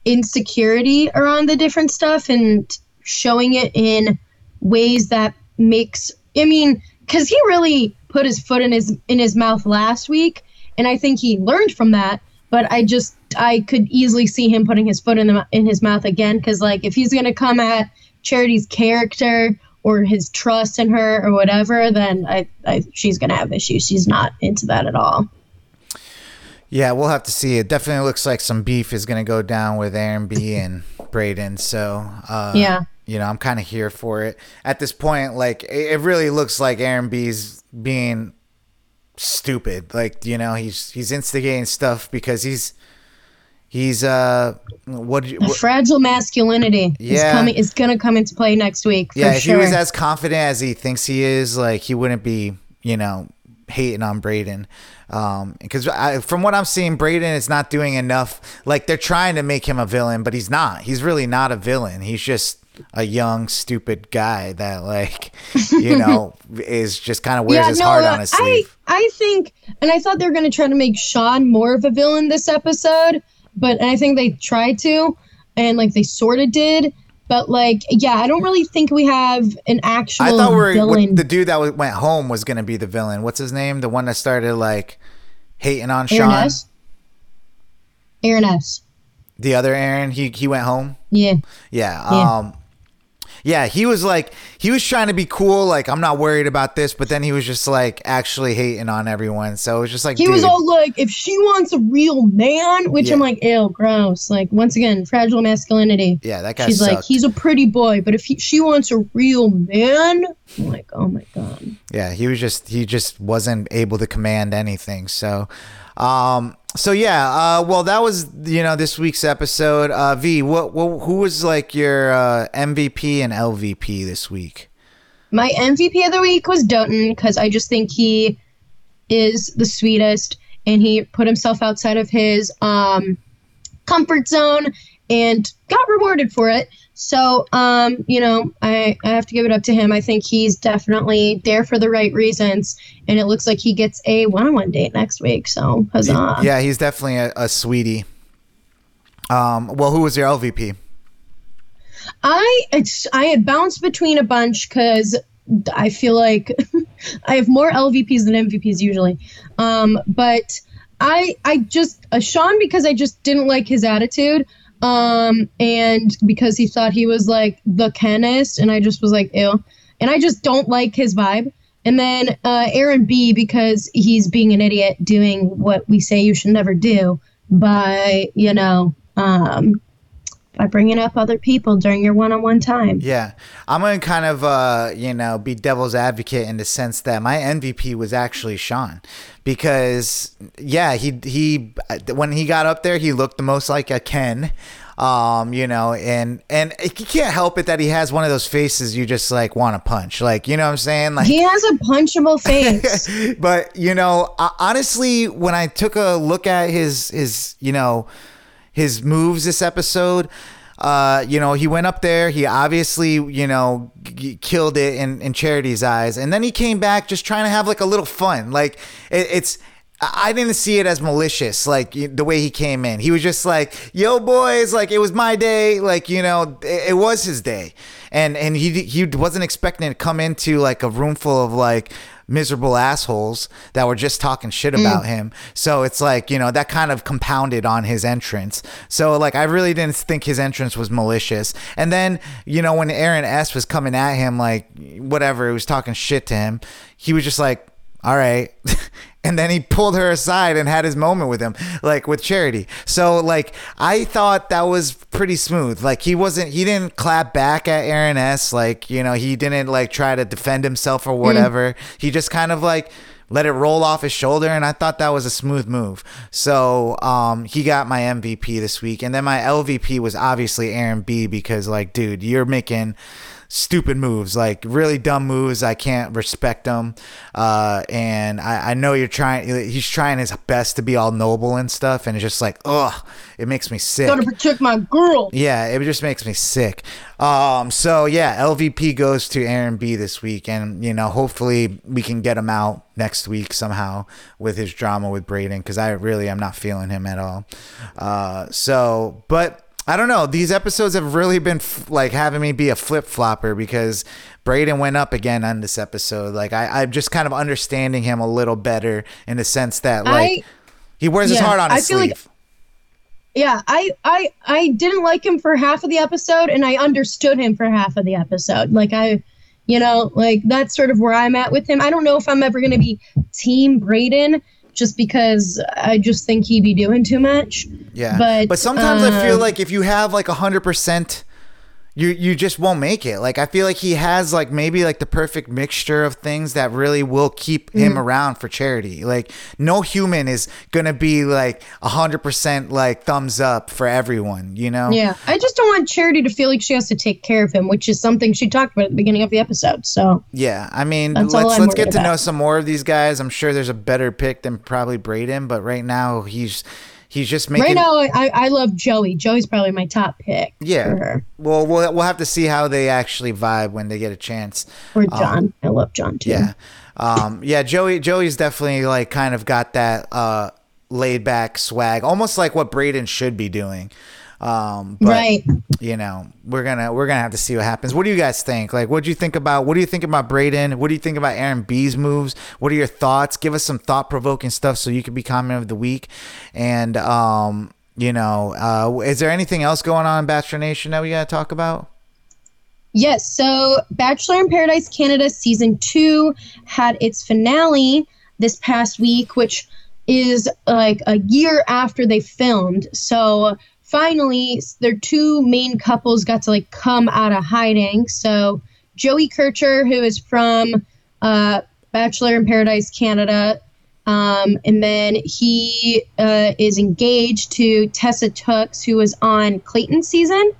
insecurity around the different stuff and showing it in ways that makes I mean cuz he really put his foot in his in his mouth last week and I think he learned from that but I just I could easily see him putting his foot in the in his mouth again cuz like if he's going to come at Charity's character or his trust in her or whatever then I, I she's going to have issues she's not into that at all Yeah, we'll have to see. It definitely looks like some beef is going to go down with Aaron B and Brayden. So, uh, Yeah. you know, I'm kind of here for it. At this point, like, it, it really looks like Aaron B's being stupid. Like, you know, he's he's instigating stuff because he's he's uh what, fragile masculinity is Yeah. coming is going to come into play next week for yeah, if sure. he was as confident as he thinks he is, like he wouldn't be, you know, hating on Brayden. Um, because I, from what I'm seeing, Brayden is not doing enough. Like they're trying to make him a villain, but he's not. He's really not a villain. He's just a young, stupid guy that, like, you know, is just kind of wears his heart on his sleeve. I. I think, and I thought they were going to try to make Sean more of a villain this episode, but I think they tried to, and like they sort of did, but like, yeah, I don't really think we have an actual I thought we were villain. the dude that went home was gonna be the villain. What's his name? The one that started like hating on Aaron Sean. S. Aaron S. The other Aaron, he he went home. Yeah. Yeah. Yeah. Um yeah, he was like he was trying to be cool, like I'm not worried about this, but then he was just like actually hating on everyone. So it was just like He dude, was all like, if she wants a real man, which Yeah. I'm like, ew, gross. Like, once again, fragile masculinity. Yeah, that guy She's like, he's a pretty boy, but if he, she wants a real man, I'm like, oh my god. Yeah, he was just he just wasn't able to command anything. So um so yeah, uh, well, that was you know this week's episode. Uh, v, what, what who was like your uh, MVP and LVP this week? My MVP of the week was Dotun because I just think he is the sweetest and he put himself outside of his um, comfort zone and got rewarded for it. So, um, you know, I, I have to give it up to him. I think he's definitely there for the right reasons. And it looks like he gets a one on one date next week. So, huzzah. Yeah, he's definitely a, a sweetie. Um, well, who was your LVP? I it's I had bounced between a bunch because I feel like I have more LVPs than MVPs usually. Um, but I I just uh, Sean because I just didn't like his attitude. Um, and because he thought he was like the Kenist, and I just was like, ew. And I just don't like his vibe. And then uh, Aaron B because he's being an idiot doing what we say you should never do by you know um, by bringing up other people during your one-on-one time. Yeah, I'm gonna kind of uh, you know be devil's advocate in the sense that my MVP was actually Sean, because yeah, he he when he got up there, he looked the most like a Ken. Um, you know, and and you can't help it that he has one of those faces you just like want to punch, like you know what I'm saying, like He has a punchable face. but you know, honestly, when I took a look at his his you know his moves this episode, uh, you know, he went up there. He obviously, you know, g- killed it in, in Charity's eyes, and then he came back just trying to have like a little fun. Like it, it's. I didn't see it as malicious, like the way he came in. He was just like, "Yo, boys, like it was my day, like you know, it, it was his day," and and he he wasn't expecting to come into like a room full of like miserable assholes that were just talking shit mm. about him. So it's like, you know, that kind of compounded on his entrance. So like I really didn't think his entrance was malicious. And then, you know, when Aaron S was coming at him like whatever, he was talking shit to him, he was just like, "All right." And then he pulled her aside and had his moment with him, like with Charity. So, like, I thought that was pretty smooth. Like, he wasn't, he didn't clap back at Aaron S. Like, you know, he didn't like try to defend himself or whatever. He just kind of like let it roll off his shoulder. And I thought that was a smooth move. So, um, he got my MVP this week. And then my LVP was obviously Aaron B because, like, dude, you're making stupid moves, like really dumb moves. I can't respect them. Uh, and I, I know you're trying, he's trying his best to be all noble and stuff. And it's just like, ugh, it makes me sick. Gotta protect my girl. Yeah, it just makes me sick. Um, so yeah, LVP goes to Aaron B this week, and you know, hopefully we can get him out next week somehow with his drama with Brayden, because I really am not feeling him at all. Uh, so, but I don't know. These episodes have really been f- like having me be a flip flopper because Brayden went up again on this episode. Like I, I'm just kind of understanding him a little better in the sense that like I- he wears his heart on I his feel sleeve. like- Yeah, I, I I didn't like him for half of the episode and I understood him for half of the episode. Like I you know, like that's sort of where I'm at with him. I don't know if I'm ever gonna be team Brayden just because I just think he'd be doing too much. Yeah. But, but sometimes I feel um, like if you have like a hundred percent you you just won't make it. Like I feel like he has like maybe like the perfect mixture of things that really will keep him Mm-hmm. around for charity. Like no human is gonna be like a hundred percent like thumbs up for everyone, you know? Yeah. I just don't want Charity to feel like she has to take care of him, which is something she talked about at the beginning of the episode. So Yeah, I mean, let's let's get to know some more of these guys. I'm sure there's a better pick than probably Brayden, but right now he's he's just making right now I, I love Joey. Joey's probably my top pick. yeah. Well, we'll we'll have to see how they actually vibe when they get a chance. Or John. I love John too. Um, Yeah. Um, yeah, Joey Joey's definitely like kind of got that uh laid back swag, almost like what Brayden should be doing. Um but Right. you know, we're gonna we're gonna have to see what happens. What do you guys think? Like what do you think about what do you think about Brayden? What do you think about Aaron B's moves? What are your thoughts? Give us some thought provoking stuff so you could be comment of the week. And um, you know, uh is there anything else going on in Bachelor Nation that we gotta talk about? Yes. So Bachelor in Paradise Canada season two had its finale this past week, which is like a year after they filmed. So finally, their two main couples got to like come out of hiding. So Joey Kircher, who is from uh, Bachelor in Paradise Canada, Um, and then he uh, is engaged to Tessa Tookes, who was on Clayton's season.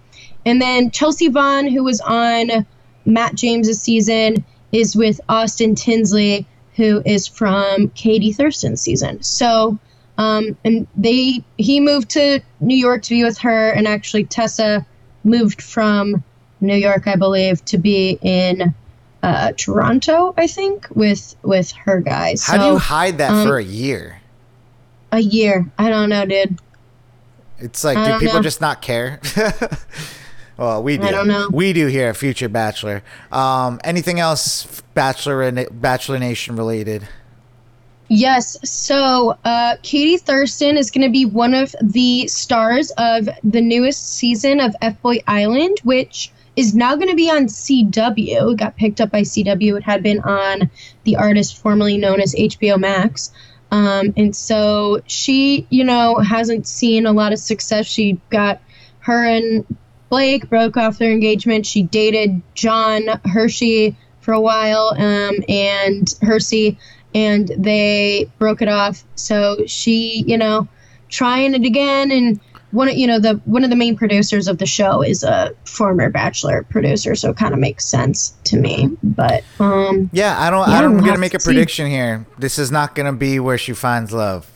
And then Chelsea Vaughn, who was on Matt James's season, is with Austin Tinsley, who is from Katie Thurston's season. So, um, and they he moved to New York to be with her, and actually Tessa moved from New York, I believe, to be in uh, Toronto, I think, with with her guys. How do you hide that um, for a year? a year? I don't know, dude. It's like, I do people know. just not care? well, we do. I don't know. We do here at Future Bachelor. Um, anything else Bachelor and Bachelor Nation related? Yes. So, uh, Katie Thurston is going to be one of the stars of the newest season of FBoy Island, which is now going to be on CW. It got picked up by CW. It had been on the artist formerly known as HBO Max. Um, and so she, you know, hasn't seen a lot of success. She got her and Blake broke off their engagement. She dated John Hershey for a while, um, and Hersey, and they broke it off. So she, you know, trying it again, and one, of you know, the one of the main producers of the show is a former Bachelor producer, so it kind of makes sense to me. But um, Yeah, I don't. Yeah, I I'm gonna make a to see. prediction here. This is not gonna be where she finds love.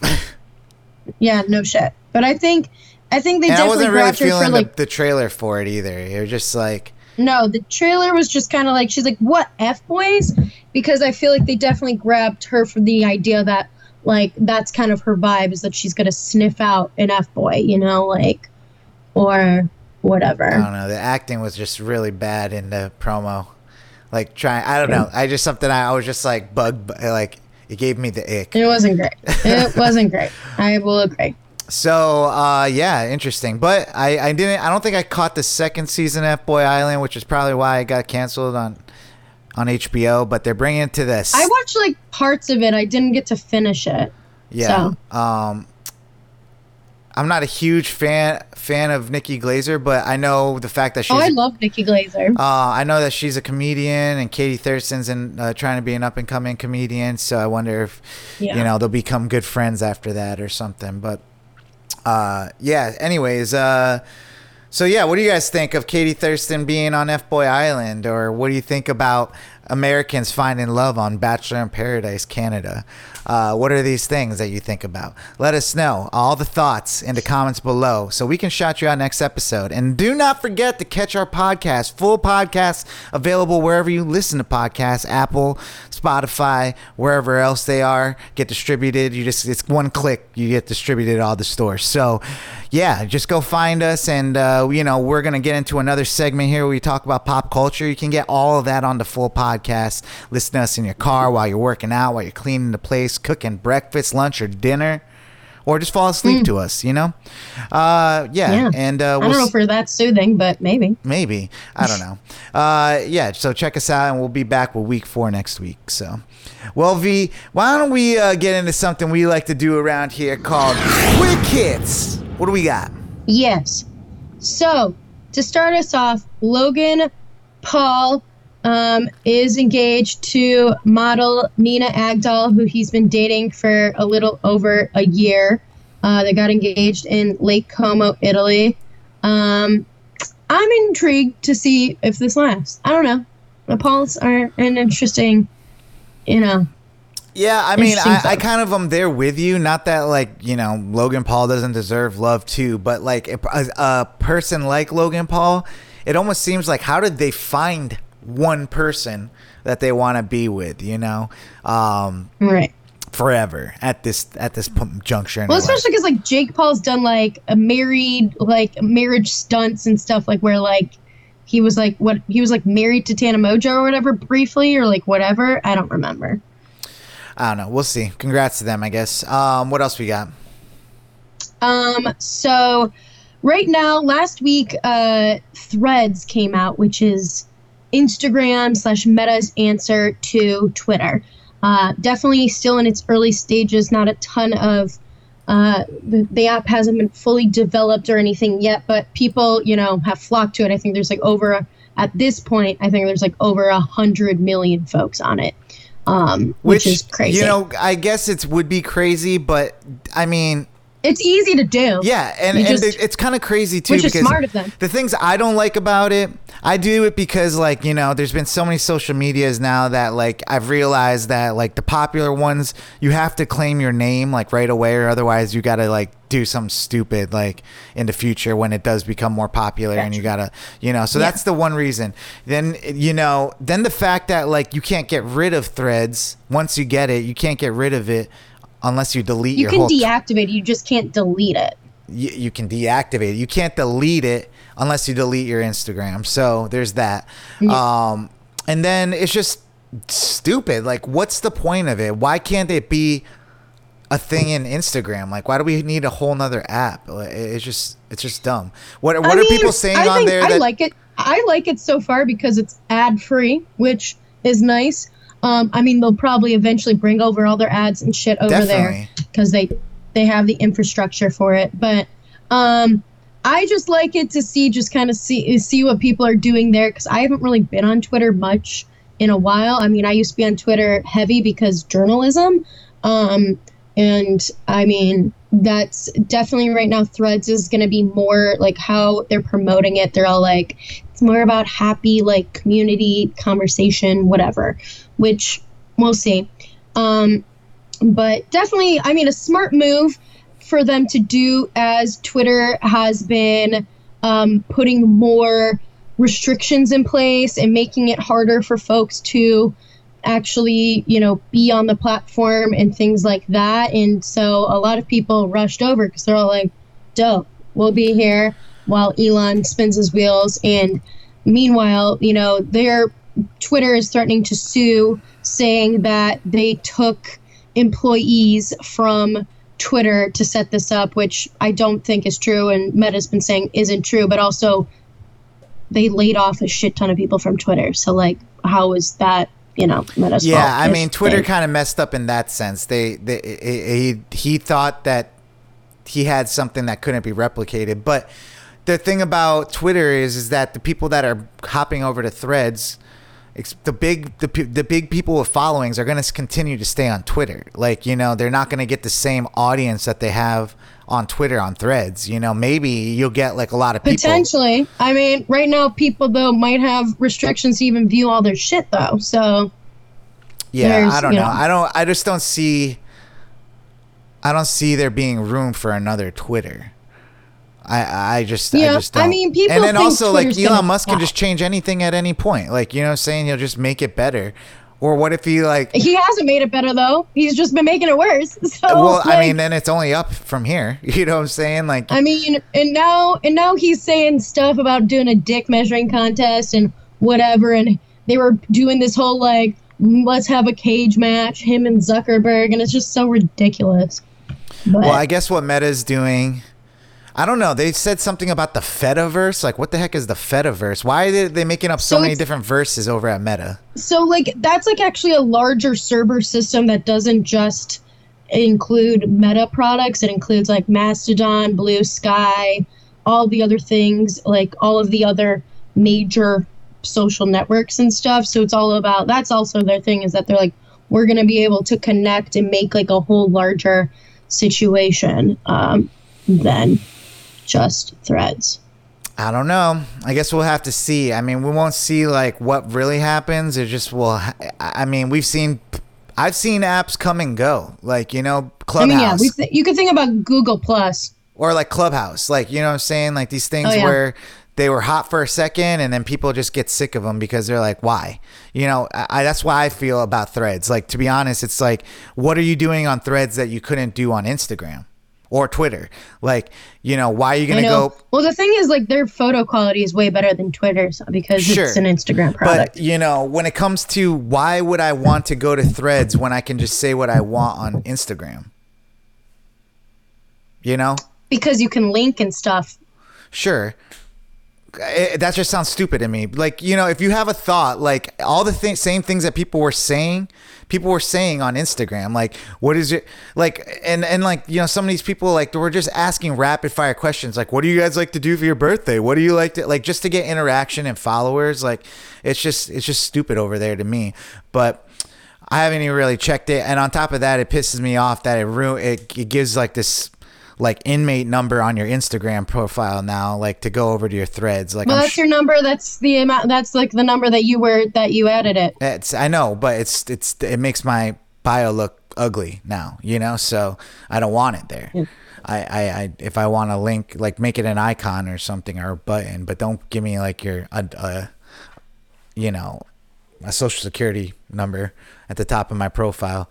yeah, no shit. But I think, I think they and I definitely wasn't really feeling for the, like the trailer for it either. It was just like, No, the trailer was just kind of like she's like, "What f boys?" Because I feel like they definitely grabbed her for the idea that like that's kind of her vibe is that she's gonna sniff out an f boy, you know, like or whatever. I don't know. The acting was just really bad in the promo. Like trying. I don't know. I just something. I, I was just like bug. Like it gave me the ick. It wasn't great. It wasn't great. I will agree. So uh, yeah, interesting. But I, I didn't. I don't think I caught the second season of FBoy Island, which is probably why it got canceled on on HBO. But they're bringing it to this. I watched like parts of it. I didn't get to finish it. yeah. Um, I'm not a huge fan fan of Nikki Glazer, but I know the fact that she's. Oh, I love Nikki Glazer. uh, I know that she's a comedian, and Katie Thurston's in, uh, trying to be an up and coming comedian. So I wonder if Yeah. you know they'll become good friends after that or something. But uh, yeah. Anyways, uh, so yeah, what do you guys think of Katie Thurston being on FBoy Island, or what do you think about Americans finding love on Bachelor in Paradise Canada? Uh, what are these things that you think about? Let us know all the thoughts in the comments below so we can shout you out next episode. And do not forget to catch our podcast, full podcast available wherever you listen to podcasts, Apple, Spotify, wherever else they are, get distributed. You just it's one click, you get distributed all the stores. So yeah, just go find us and uh, you know, we're gonna get into another segment here where we talk about pop culture. You can get all of that on the full podcast. Listen to us in your car while you're working out, while you're cleaning the place, cooking breakfast, lunch, or dinner. Or just fall asleep to us, you know? Uh, yeah. Yeah. and uh, I we'll don't know if we're that soothing, but maybe. Maybe. I don't know. Uh, yeah, so check us out, and we'll be back with week four next week. So, well, V, why don't we uh, get into something we like to do around here called Quick Hits? What do we got? Yes. So, to start us off, Logan Paul um, is engaged to model Nina Agdal, who he's been dating for a little over a year. Uh, they got engaged in Lake Como, Italy. Um, I'm intrigued to see if this lasts. I don't know. The Pauls are an interesting, you know. Yeah, I mean, I, I kind of am there with you. Not that like you know Logan Paul doesn't deserve love too, but like a, a, a person like Logan Paul, it almost seems like how did they find one person that they want to be with? You know, um, Right. forever at this at this juncture. Well, especially because like Jake Paul's done like a married like marriage stunts and stuff like where like he was like what he was like married to Tana Mongeau or whatever briefly or like whatever. I don't remember. I don't know. We'll see. Congrats to them, I guess. Um, what else we got? Um, so right now, last week, uh, Threads came out, which is Instagram slash Meta's answer to Twitter. Uh, definitely still in its early stages. Not a ton of uh, the, the app hasn't been fully developed or anything yet, but people, you know, have flocked to it. I think there's like over at this point, I think there's like over a hundred million folks on it. um, which, is crazy. You know, I guess it would be crazy, but I mean, it's easy to do. yeah, and, You and just- it's kind of crazy too Which is smart of them. the things I don't like about it, I do it because like you know, there's been so many social medias now that like I've realized that like the popular ones, you have to claim your name like right away, or otherwise you got to like do something stupid like in the future when it does become more popular, and you gotta you know. So Yeah. that's the one reason. Then you know, then the fact that like you can't get rid of threads once you get it, you can't get rid of it unless you delete You your can deactivate it, you just can't delete it. you, you can deactivate it. You can't delete it unless you delete your Instagram. So there's that. Um, and then it's just stupid. Like, what's the point of it? Why can't it be a thing in Instagram? Like, why do we need a whole nother app? It's just it's just dumb. What what I are mean, people saying I on there? I that, like it. I like it so far because it's ad free, which is nice. Um, I mean, they'll probably eventually bring over all their ads and shit over Definitely. there because they they have the infrastructure for it. But um, I just like it to see just kind of see see what people are doing there because I haven't really been on Twitter much in a while. I mean, I used to be on Twitter heavy because journalism. Um, and I mean, that's definitely right now. Threads is going to be more like how they're promoting it. They're all like, it's more about happy, like community conversation, whatever, which we'll see. Um, but definitely, I mean, a smart move for them to do as Twitter has been um, putting more restrictions in place and making it harder for folks to actually, you know, be on the platform and things like that. And so a lot of people rushed over because they're all like, dope, we'll be here while Elon spins his wheels. And meanwhile, you know, their Twitter is threatening to sue, saying that they took employees from Twitter to set this up, which I don't think is true, and Meta's been saying isn't true, but also they laid off a shit ton of people from Twitter. So like, how is that? You know, Meta's Yeah, I mean, Twitter kind of messed up in that sense. They, they, he, he thought that he had something that couldn't be replicated. But the thing about Twitter is, is that the people that are hopping over to Threads, ex- the big, the, the big people with followings are going to continue to stay on Twitter. Like, you know, they're not going to get the same audience that they have on Twitter on Threads. You know, maybe you'll get like a lot of people. Potentially. I mean, right now people though might have restrictions to even view all their shit though. So Yeah, I don't you know. know- I don't. I just don't see. I don't see there being room for another Twitter. I I just I just I don't. I mean, people and then think also like Elon Musk can just change anything at any point. Like you know, what I'm saying he'll just make it better. Or what if he like? he hasn't made it better though. He's just been making it worse. So uh, Well, I mean, then it's only up from here. You know what I'm saying? Like, I mean, and now and now he's saying stuff about doing a dick measuring contest and whatever, and they were doing this whole like let's have a cage match, him and Zuckerberg, and it's just so ridiculous. But well, I guess what Meta's doing. I don't know. They said something about the Fediverse. Like, what the heck is the Fediverse? Why are they, making up so, So many different verses over at Meta? so like that's like actually a larger server system that doesn't just include meta products it includes like mastodon blue sky all the other things like all of the other major social networks and stuff so it's all about that's also their thing is that they're like we're going to be able to connect and make like a whole larger situation um, than just threads I don't know. I guess we'll have to see. I mean, we won't see like what really happens. It just will. ha- I mean, we've seen, I've seen apps come and go. Like you know, Clubhouse. i mean yeah we th- you could think about google plus or like Clubhouse. Like you know, what I'm saying like these things Oh, yeah. where they were hot for a second and then people just get sick of them because they're like, why? You know, I, I that's why I feel about Threads. Like to be honest, it's like, what are you doing on Threads that you couldn't do on Instagram? Or Twitter, like you know, why are you gonna go? Well, the thing is, like, their photo quality is way better than Twitter's because Sure. it's an Instagram product. But you know, when it comes to why would I want to go to Threads when I can just say what I want on Instagram? You know, because you can link and stuff. sure. Eh, that just sounds stupid to me. Like you know, if you have a thought, like all the th- same things that people were saying, people were saying on Instagram. Like, what is it? Like, and and like you know, some of these people like they were just asking rapid fire questions. Like, what do you guys like to do for your birthday? What do you like to like just to get interaction and followers? Like, it's just it's just stupid over there to me. But I haven't even really checked it, and on top of that, it pisses me off that it ru- it, it gives like this like inmate number on your Instagram profile now, like to go over to your threads. Like Well, I'm that's sh- your number. That's the amount. That's like the number that you were that you added it. it's I know, but it's it's it makes my bio look ugly now, you know. So I don't want it there. I, I, I if I want to link like make it an icon or something or a button, but don't give me like your a, a you know a social security number at the top of my profile.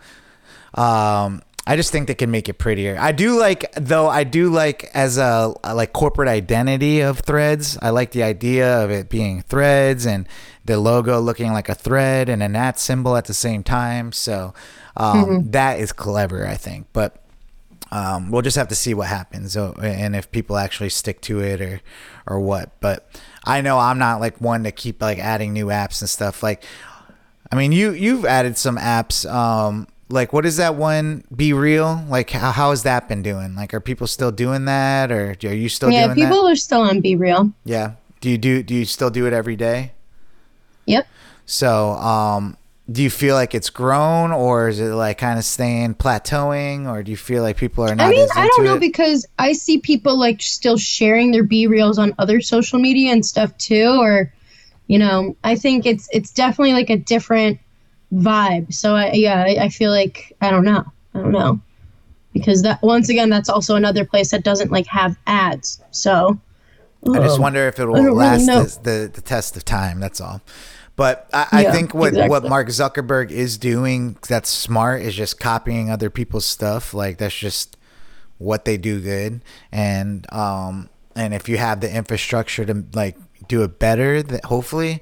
Um, I just think they can make it prettier. I do like though. I do like as a, like corporate identity of Threads. I like the idea of it being Threads and the logo looking like a thread and an at symbol at the same time. So um, that is clever, I think. But um, we'll just have to see what happens and if people actually stick to it or or what. But I know I'm not like one to keep like adding new apps and stuff. Like, I mean, you you've added some apps. Um, like what is that one? Be real. Like how how has that been doing? Like, are people still doing that, or are you still yeah, doing people that? are still on BeReal. Yeah. Do you do do you still do it every day? Yep. So, um, do you feel like it's grown, or is it like kind of staying plateauing, or do you feel like people are not? I mean, I don't know it? because I see people like still sharing their BeReals on other social media and stuff too, or you know, I think it's it's definitely like a different vibe. So I, yeah, I, I feel like I don't know, I don't know, because that once again, that's also another place that doesn't like have ads. So I just wonder if it will don't really last the, the the test of time. That's all. But I, I think what what. Mark Zuckerberg is doing that's smart is just copying other people's stuff. Like that's just what they do good. And um and if you have the infrastructure to like do it better, that hopefully,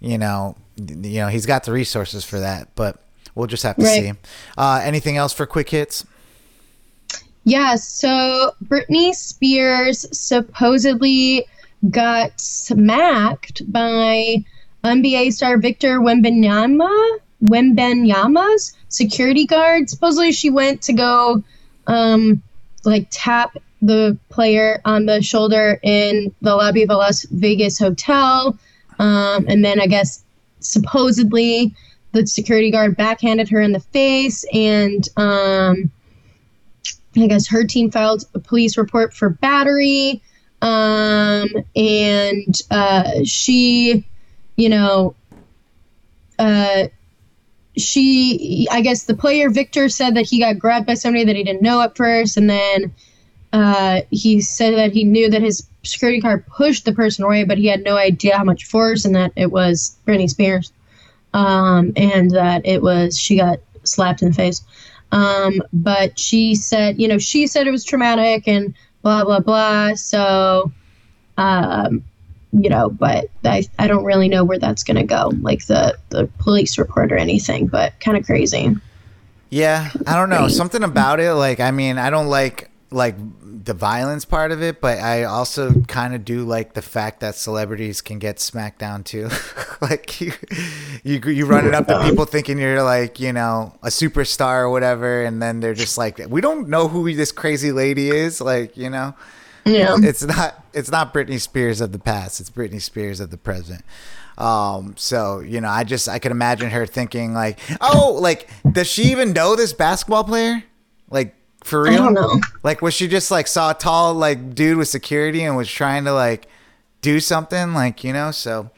you know, you know he's got the resources for that. But we'll just have to Right. see. Uh, anything else for quick hits? Yeah, so Britney Spears supposedly got smacked by NBA star Victor Wembanyama, Wembenyama's security guard. Supposedly she went to go um, like tap the player on the shoulder in the lobby of a Las Vegas hotel. Um, and then I guess supposedly the security guard backhanded her in the face and um, I guess her team filed a police report for battery. Um, and uh, she, you know, uh, she, I guess the player Victor said that he got grabbed by somebody that he didn't know at first. And then uh, he said that he knew that his security guard pushed the person away, but he had no idea how much force and that it was Britney Spears. Um, and that it was, she got slapped in the face. Um, but she said, you know, she said it was traumatic and blah blah blah. So, um, you know, but I I don't really know where that's gonna go, like the the police report or anything. But kind of crazy. Yeah, I don't know. Something about it, like I mean, I don't like like the violence part of it, but I also kind of do like the fact that celebrities can get smacked down too. like you, you you run it up to people thinking you're like you know a superstar or whatever, and then they're just like, we don't know who this crazy lady is. Like you know, Yeah. it's not it's not Britney Spears of the past. It's Britney Spears of the present. Um, so you know, I just I could imagine her thinking like, oh, like does she even know this basketball player? Like for real? I don't know. Like was she just like saw a tall like dude with security and was trying to like do something like you know? So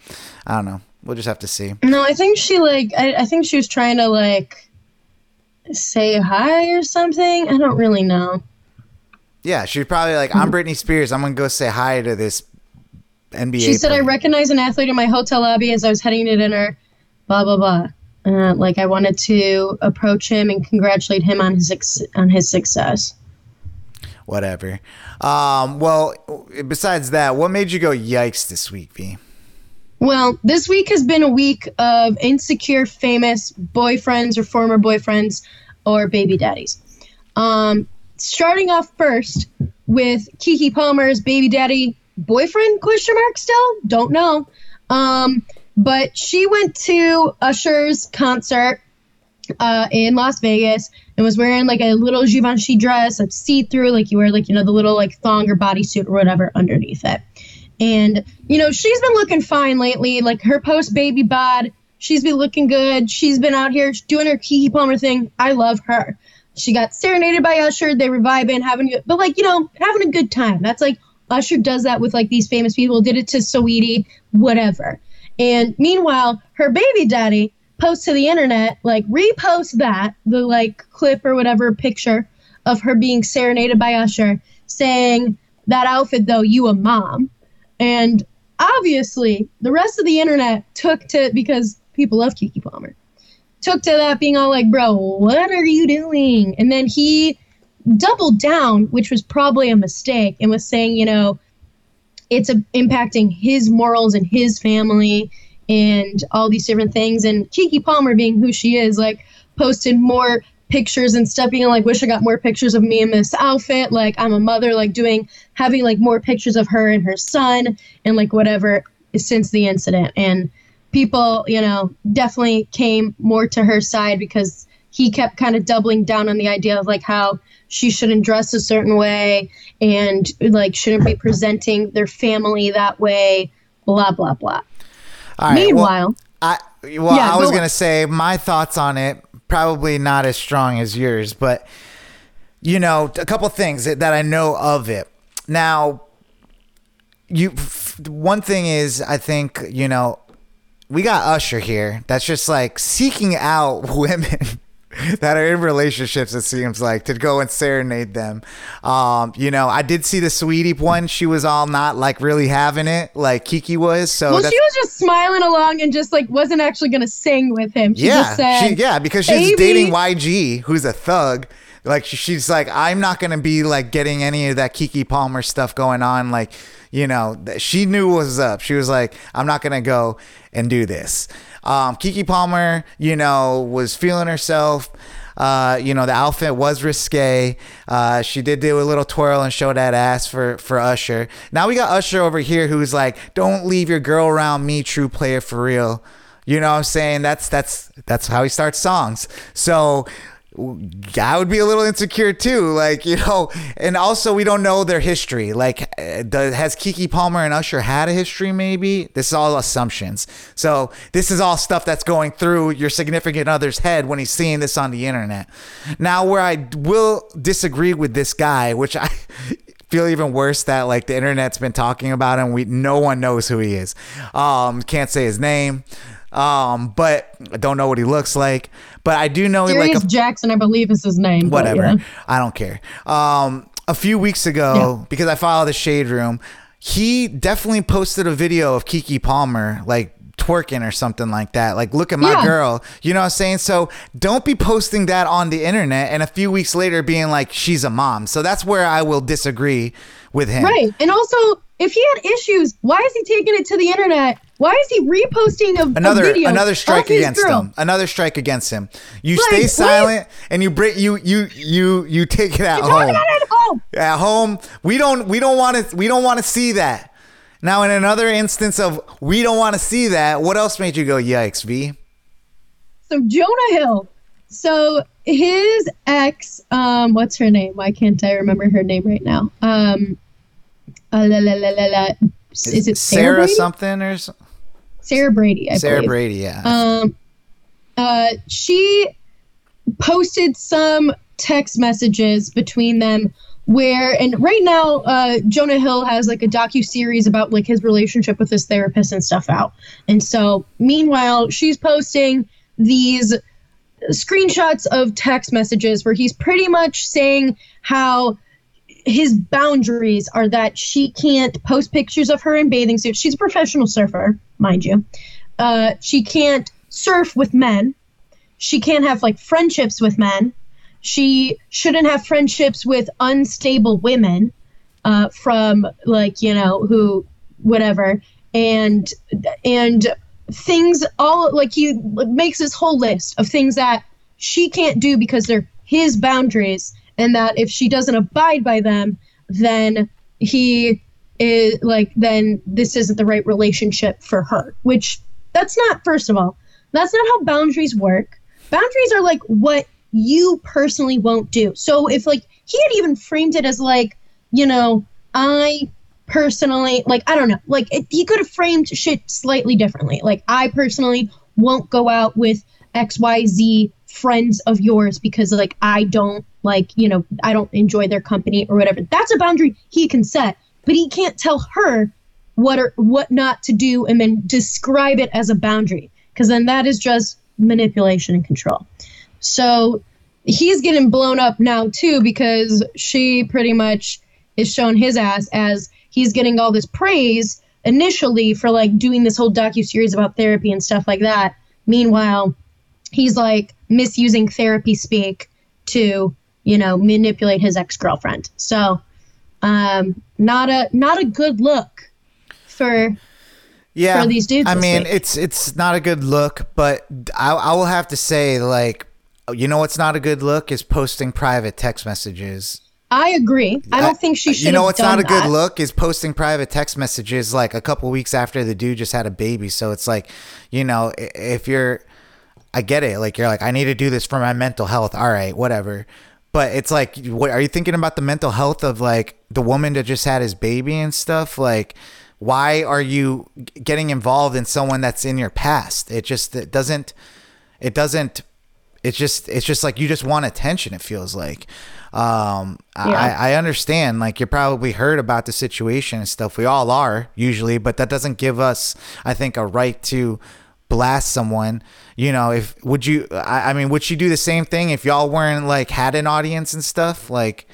I don't know. We'll just have to see. No, I think she like I, I think she was trying to like say hi or something. I don't really know. Yeah, she's probably like, I'm mm-hmm. Britney Spears. I'm gonna go say hi to this NBA. She said, "I player." recognized an athlete in my hotel lobby as I was heading to dinner." Blah blah blah. Uh, like I wanted to approach him and congratulate him on his ex- on his success. whatever. Um, well, besides that, what made you go yikes this week, V? Well, this week has been a week of insecure, famous boyfriends or former boyfriends or baby daddies. Um, starting off first with Keke Palmer's baby daddy boyfriend question mark still don't know. Um, but she went to Usher's concert uh, in Las Vegas and was wearing like a little Givenchy dress that's see through, like you wear like you know the little like thong or bodysuit or whatever underneath it. And you know she's been looking fine lately. Like her post baby bod She's been looking good. She's been out here doing her Keke Palmer thing. I love her. She got serenaded by Usher. They were vibing, having, but like you know, having a good time. That's like Usher does that with like these famous people. Did it to Saweetie, whatever. And meanwhile, her baby daddy posts to the internet, like repost that the like clip or whatever picture of her being serenaded by Usher, saying that outfit though you a mom, and obviously the rest of the internet took to because people love Keke Palmer took to that being all like, bro, what are you doing? And then he doubled down, which was probably a mistake, and was saying, you know, it's a, impacting his morals and his family and all these different things. And Keke Palmer, being who she is, like posted more pictures and stuff, being like, wish I got more pictures of me in this outfit. Like I'm a mother, like doing having like more pictures of her and her son and like whatever since the incident. And people, you know, definitely came more to her side because he kept kind of doubling down on the idea of like how she shouldn't dress a certain way and like shouldn't be presenting their family that way, blah blah blah. All right, Meanwhile, well, I well, Yeah, I was gonna say my thoughts on it probably not as strong as yours, but you know, a couple things that, that I know of it. Now, you f- one thing is, I think you know, we got Usher here. That's just like seeking out women. that are in relationships it seems like to go and serenade them um you know i did see the Saweetie one she was all not like really having it like Keke was so well, she was just smiling along and just like wasn't actually gonna sing with him. She yeah, just said, she, yeah, because she's dating YG, who's a thug. Like she's like, I'm not gonna be like getting any of that Keke Palmer stuff going on. Like, you know, she knew what was up. She was like, I'm not gonna go and do this. Um, Keke Palmer, you know, was feeling herself. Uh, you know, the outfit was risque. Uh, she did do a little twirl and show that ass for, for Usher. Now we got Usher over here who's like, don't leave your girl around me, true player for real. You know what I'm saying? That's that's that's how he starts songs. So I would be a little insecure too, like you know, and also we don't know their history. Like, uh, does, has Keke Palmer and Usher had a history? Maybe this is all assumptions. So this is all stuff that's going through your significant other's head when he's seeing this on the internet. Now, where I will disagree with this guy, which I feel even worse that like the internet's been talking about him. We no one knows who he is. Um, can't say his name. Um, but I don't know what he looks like. But I do know Darius like a, Jackson, I believe is his name. whatever. yeah. I don't care. Um, a few weeks ago, because I follow the Shade Room, he definitely posted a video of Keke Palmer like twerking or something like that. Like, look at my Yeah. girl. You know what I'm saying? So don't be posting that on the internet and a few weeks later being like she's a mom. So that's where I will disagree with him. Right. And also, if he had issues, why is he taking it to the internet? Why is he reposting a, a Another video another strike against girl? him. Another strike against him. You Like, stay silent and you break you you you you take it at Talk home. it at home. at home we don't we don't want to we don't want to see that now in another instance of we don't want to see that what else made you go yikes v So Jonah Hill. So his ex, um, what's her name? Why can't I remember her name right now? Um, uh, la, la, la, la, la. Is it Sarah, sarah something or Sarah Brady. I sarah believe. brady yeah Um, uh, she posted some text messages between them where, and right now, uh, Jonah Hill has like a docu series about like his relationship with his therapist and stuff out. And so, meanwhile, she's posting these screenshots of text messages where he's pretty much saying how his boundaries are that she can't post pictures of her in bathing suits. She's a professional surfer, mind you. Uh, she can't surf with men. She can't have like friendships with men. She shouldn't have friendships with unstable women uh, from like you know who whatever and and things all like he makes this whole list of things that she can't do because they're his boundaries and that if she doesn't abide by them then he is like then this isn't the right relationship for her which that's not first of all that's not how boundaries work. Boundaries are like what you personally won't do. So if like he had even framed it as like you know i personally like i don't know like it, he could have framed shit slightly differently. Like i personally won't go out with XYZ friends of yours because like I don't like, you know, I don't enjoy their company or whatever. That's a boundary he can set, but he can't tell her what or what not to do and then describe it as a boundary because then that is just manipulation and control. So he's getting blown up now too because she pretty much is showing his ass as he's getting all this praise initially for like doing this whole docu series about therapy and stuff like that. Meanwhile, he's like misusing therapy speak to you know manipulate his ex girlfriend. So um, not a not a good look for yeah for these dudes i mean week. it's it's not a good look but I, I will have to say like you know what's not a good look is posting private text messages I agree. I don't think she should. you know what's not a good look is posting private text messages like a couple weeks after the dude just had a baby so it's like you know if you're i get it like you're like i need to do this for my mental health all right whatever but it's like what are you thinking about the mental health of like the woman that just had his baby and stuff? Like why are you getting involved in someone that's in your past? It just it doesn't it doesn't it's just it's just like you just want attention it feels like. Um Yeah. I, I understand like you're probably heard about the situation and stuff. We all are usually but that doesn't give us i think a right to blast someone you know if would you i, I mean would she do the same thing if y'all weren't like had an audience and stuff? Like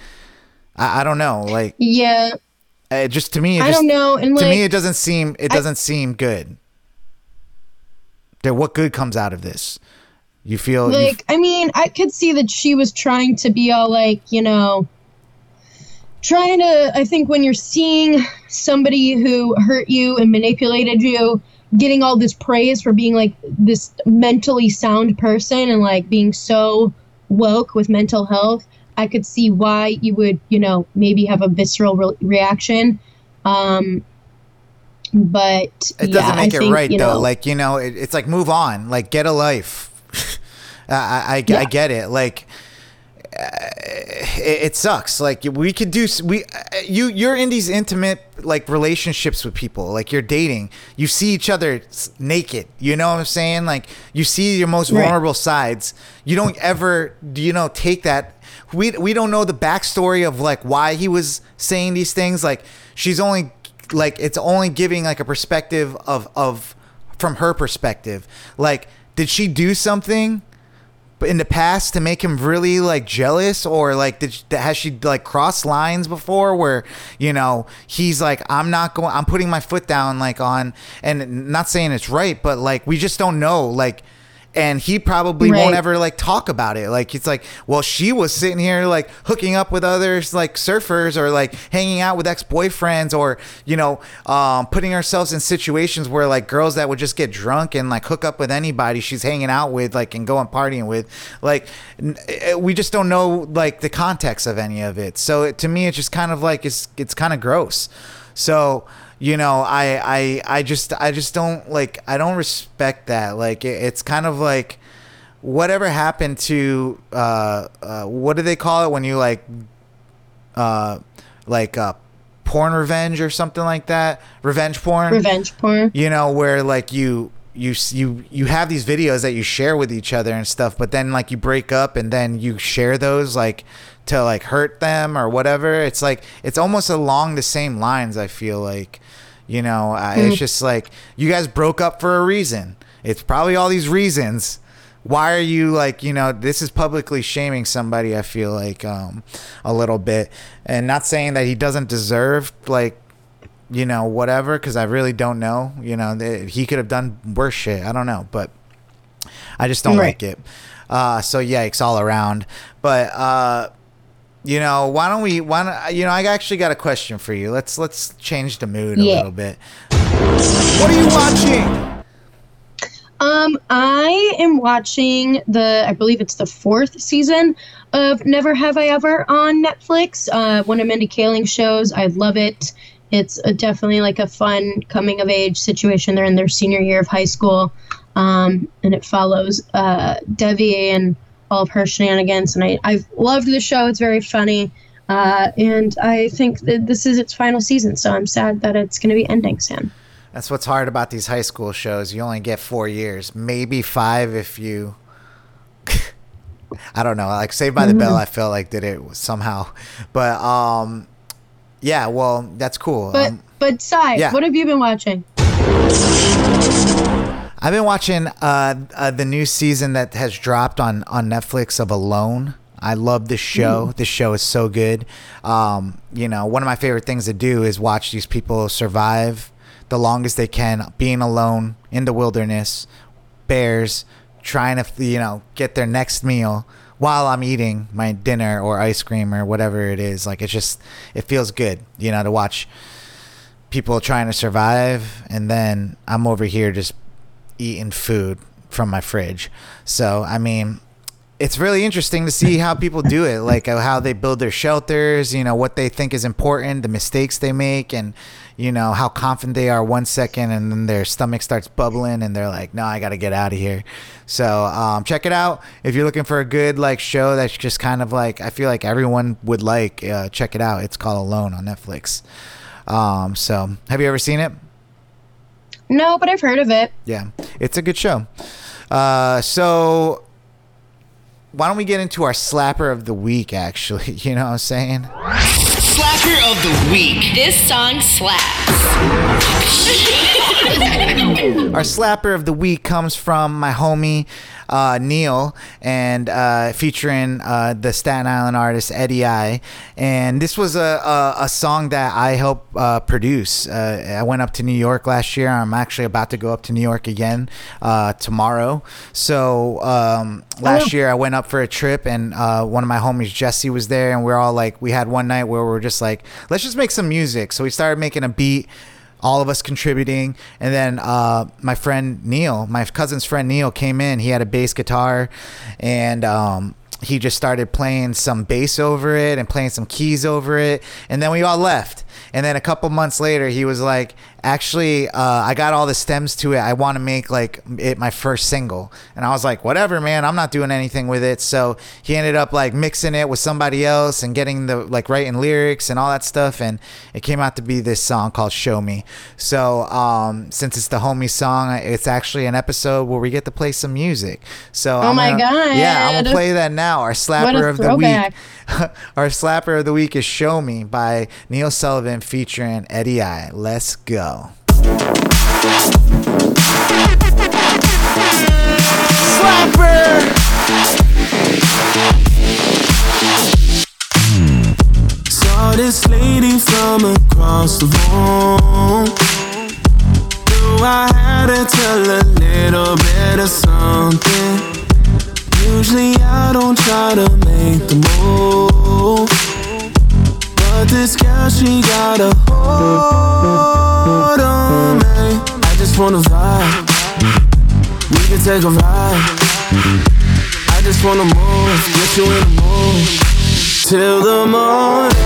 i, I don't know like Yeah, uh, just to me it I just, don't know. And to like, me it doesn't seem it doesn't seem good. That what good comes out of this? You feel you like i mean i could see that she was trying to be all like you know trying to i think when you're seeing somebody who hurt you and manipulated you getting all this praise for being like this mentally sound person and like being so woke with mental health i could see why you would you know maybe have a visceral re- reaction. Um but it doesn't yeah, make I it think, right you though. like you know it, it's like move on. Like get a life. I, I, I get it. Like it, it sucks. Like we could do we uh, you you're in these intimate like relationships with people like you're dating you see each other naked you know what i'm saying? Like you see your most Right. vulnerable sides. You don't ever you know take that we we don't know the backstory of like why he was saying these things. Like she's only like it's only giving like a perspective of of from her perspective. Like did she do something in the past to make him really like jealous or like did has she like crossed lines before where you know he's like i'm not going i'm putting my foot down like on and not saying it's right but like we just don't know like and he probably won't ever like talk about it. Like it's like well she was sitting here like hooking up with others like surfers or like hanging out with ex-boyfriends or you know um, putting ourselves in situations where like girls that would just get drunk and like hook up with anybody she's hanging out with like and going partying with like n- eh, we just don't know like the context of any of it. So it, to me it's just kind of like it's it's kind of gross. So you know I, I i just i just don't like i don't respect that. Like it, it's kind of like whatever happened to uh, uh what do they call it when you like uh like uh porn revenge or something like that? Revenge porn? Revenge porn. You know where like you you you you have these videos that you share with each other and stuff but then like you break up and then you share those like to like hurt them or whatever. It's like it's almost along the same lines i feel like you know I, it's just like you guys broke up for a reason it's probably all these reasons why are you like you know this is publicly shaming somebody i feel like um a little bit and not saying that he doesn't deserve like you know, whatever, because I really don't know. You know, th- he could have done worse shit. I don't know, but I just don't Right. like it. Uh, so yikes all around. But uh, you know, why don't we? Why don't you know? I actually got a question for you. Let's let's change the mood a Yeah. little bit. What are you watching? Um, I am watching the, I believe it's the fourth season of Never Have I Ever on Netflix. Uh, one of Mindy Kaling's shows. I love it. It's a, definitely like a fun coming of age situation. They're in their senior year of high school, um, and it follows uh, Devi and all of her shenanigans. And I, I've loved the show. It's very funny. Uh, and I think that this is its final season, so I'm sad that it's going to be ending soon. That's what's hard about these high school shows. You only get four years, maybe five if you. I don't know. Like Saved by the Bell, I felt like did it somehow, but um, yeah. Well, that's cool. But um, but Si, yeah. what have you been watching? I've been watching uh, uh, the new season that has dropped on on Netflix of Alone. I love this show. This show is so good. Um, you know, one of my favorite things to do is watch these people survive the longest they can, being alone in the wilderness, bears, trying to you know get their next meal while I'm eating my dinner or ice cream or whatever it is. Like it's just it feels good, you know, to watch people trying to survive and then I'm over here just eating food from my fridge. So, I mean, it's really interesting to see how people do it, like uh, how they build their shelters, you know, what they think is important, the mistakes they make, and, you know, how confident they are one second and then their stomach starts bubbling and they're like, no, I got to get out of here. So, um, check it out. If you're looking for a good, like, show that's just kind of like, I feel like everyone would like, uh, check it out. It's called Alone on Netflix. Um, so, have you ever seen it? No, but I've heard of it. Yeah, it's a good show. Uh, so why don't we get into our slapper of the week? Actually, you know what I'm saying? Slapper of the week. This song slaps. Our slapper of the week comes from my homie uh, Neil, and uh, featuring uh, the Staten Island artist Eddie I. And this was a, a, a song that I helped uh, produce. Uh, I went up to New York last year. I'm actually about to go up to New York again uh, tomorrow. So um, last year I went up for a trip, and one of my homies Jesse was there, and we are all like, we had one night where we're just like, let's just make some music. So we started making a beat all of us contributing. And then uh, my friend Neil, my cousin's friend Neil, came in. He had a bass guitar, and um, he just started playing some bass over it and playing some keys over it. And then we all left. And then a couple months later, he was like, "Actually, uh, I got all the stems to it. I want to make like it my first single." And I was like, "Whatever, man. I'm not doing anything with it." So he ended up like mixing it with somebody else and getting the like writing lyrics and all that stuff. And it came out to be this song called "Show Me." So um, since it's the homie song, it's actually an episode where we get to play some music. So Oh I'm my gonna- yeah, I'm gonna play that now. Our slapper of the week. Our slapper of the week is Show Me by Neil Sullivan featuring Eddie I. Let's go. Slapper! Saw this lady from across the room. Knew I had to tell a little bit of something. Usually I don't try to make the move. But this girl, she got a hold on me. I just wanna vibe. We can take a ride. I just wanna move, get you in the mood till the morning.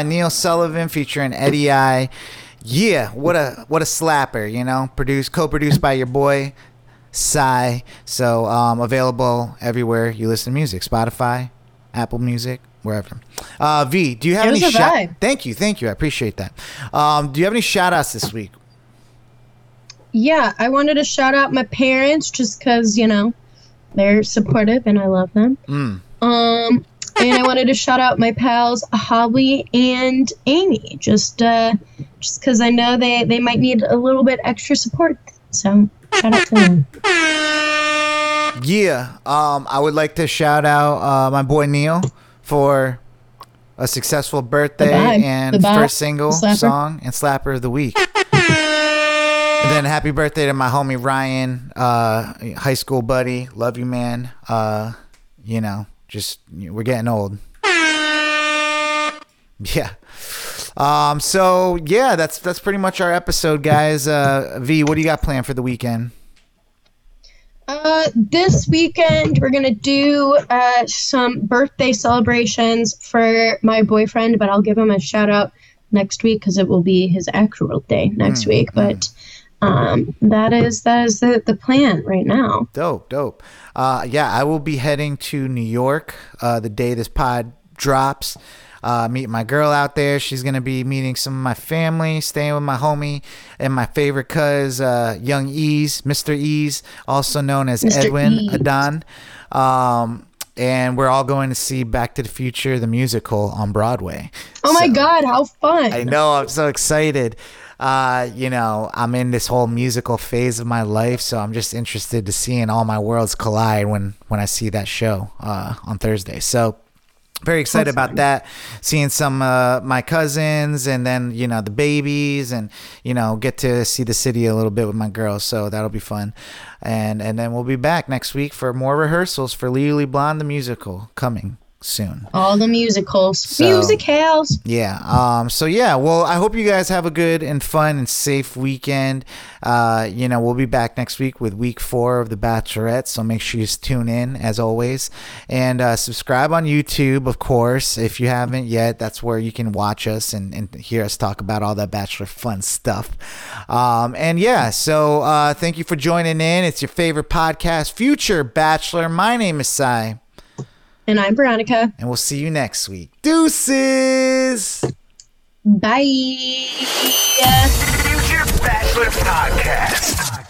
By Neil Sullivan, featuring Eddie I. Yeah, what a what a slapper, you know. Produced, co-produced by your boy Si. So um, available everywhere you listen to music, Spotify, Apple Music, wherever. Uh, v, do you have It any shout? Thank you, thank you. I appreciate that. Um, do you have any shout outs this week? Yeah, I wanted to shout out my parents just because, you know, they're supportive and I love them. Mm. Um, and I wanted to shout out my pals Holly and Amy, just uh, just because I know they they might need a little bit extra support. So shout out to them. Yeah, um, I would like to shout out uh, my boy Neil for a successful birthday and first single Slapper. song and slapper of the week. and then happy birthday to my homie Ryan, uh, high school buddy. Love you, man. Uh, you know, just we're getting old. Yeah. Um. So yeah, that's that's pretty much our episode, guys. Uh, V, what do you got planned for the weekend? Uh, this weekend we're gonna do uh, some birthday celebrations for my boyfriend, but I'll give him a shout out next week because it will be his actual day next week. But um, that is that is the the plan right now. Dope, dope. Uh, yeah, I will be heading to New York uh, the day this pod drops. Uh, meet my girl out there. She's gonna be meeting some of my family, staying with my homie and my favorite cuz, uh, Young Ease, Mr. Ease, also known as Mr. Edwin Ease. Adon. Um, and we're all going to see Back to the Future, the musical, on Broadway. Oh my God, how fun! I know. I'm so excited. Uh, you know, I'm in this whole musical phase of my life, so I'm just interested to seeing all my worlds collide when when I see that show uh, on Thursday. So very excited about that. Seeing some uh, my cousins and then you know the babies and you know get to see the city a little bit with my girls. So that'll be fun. And and then we'll be back next week for more rehearsals for Legally Blonde the musical coming soon. All the musicals, So- musicals. Yeah. Um. So yeah. Well, I hope you guys have a good and fun and safe weekend. Uh. You know, we'll be back next week with week four of The Bachelorette. So make sure you tune in as always, and uh, subscribe on YouTube, of course, if you haven't yet. That's where you can watch us and, and hear us talk about all that Bachelor fun stuff. Um. And yeah. So uh, thank you for joining in. It's your favorite podcast, Future Bachelor. My name is Si, And I'm Veronica. and we'll see you next week. Deuces. Bye. Future Bachelor Podcast.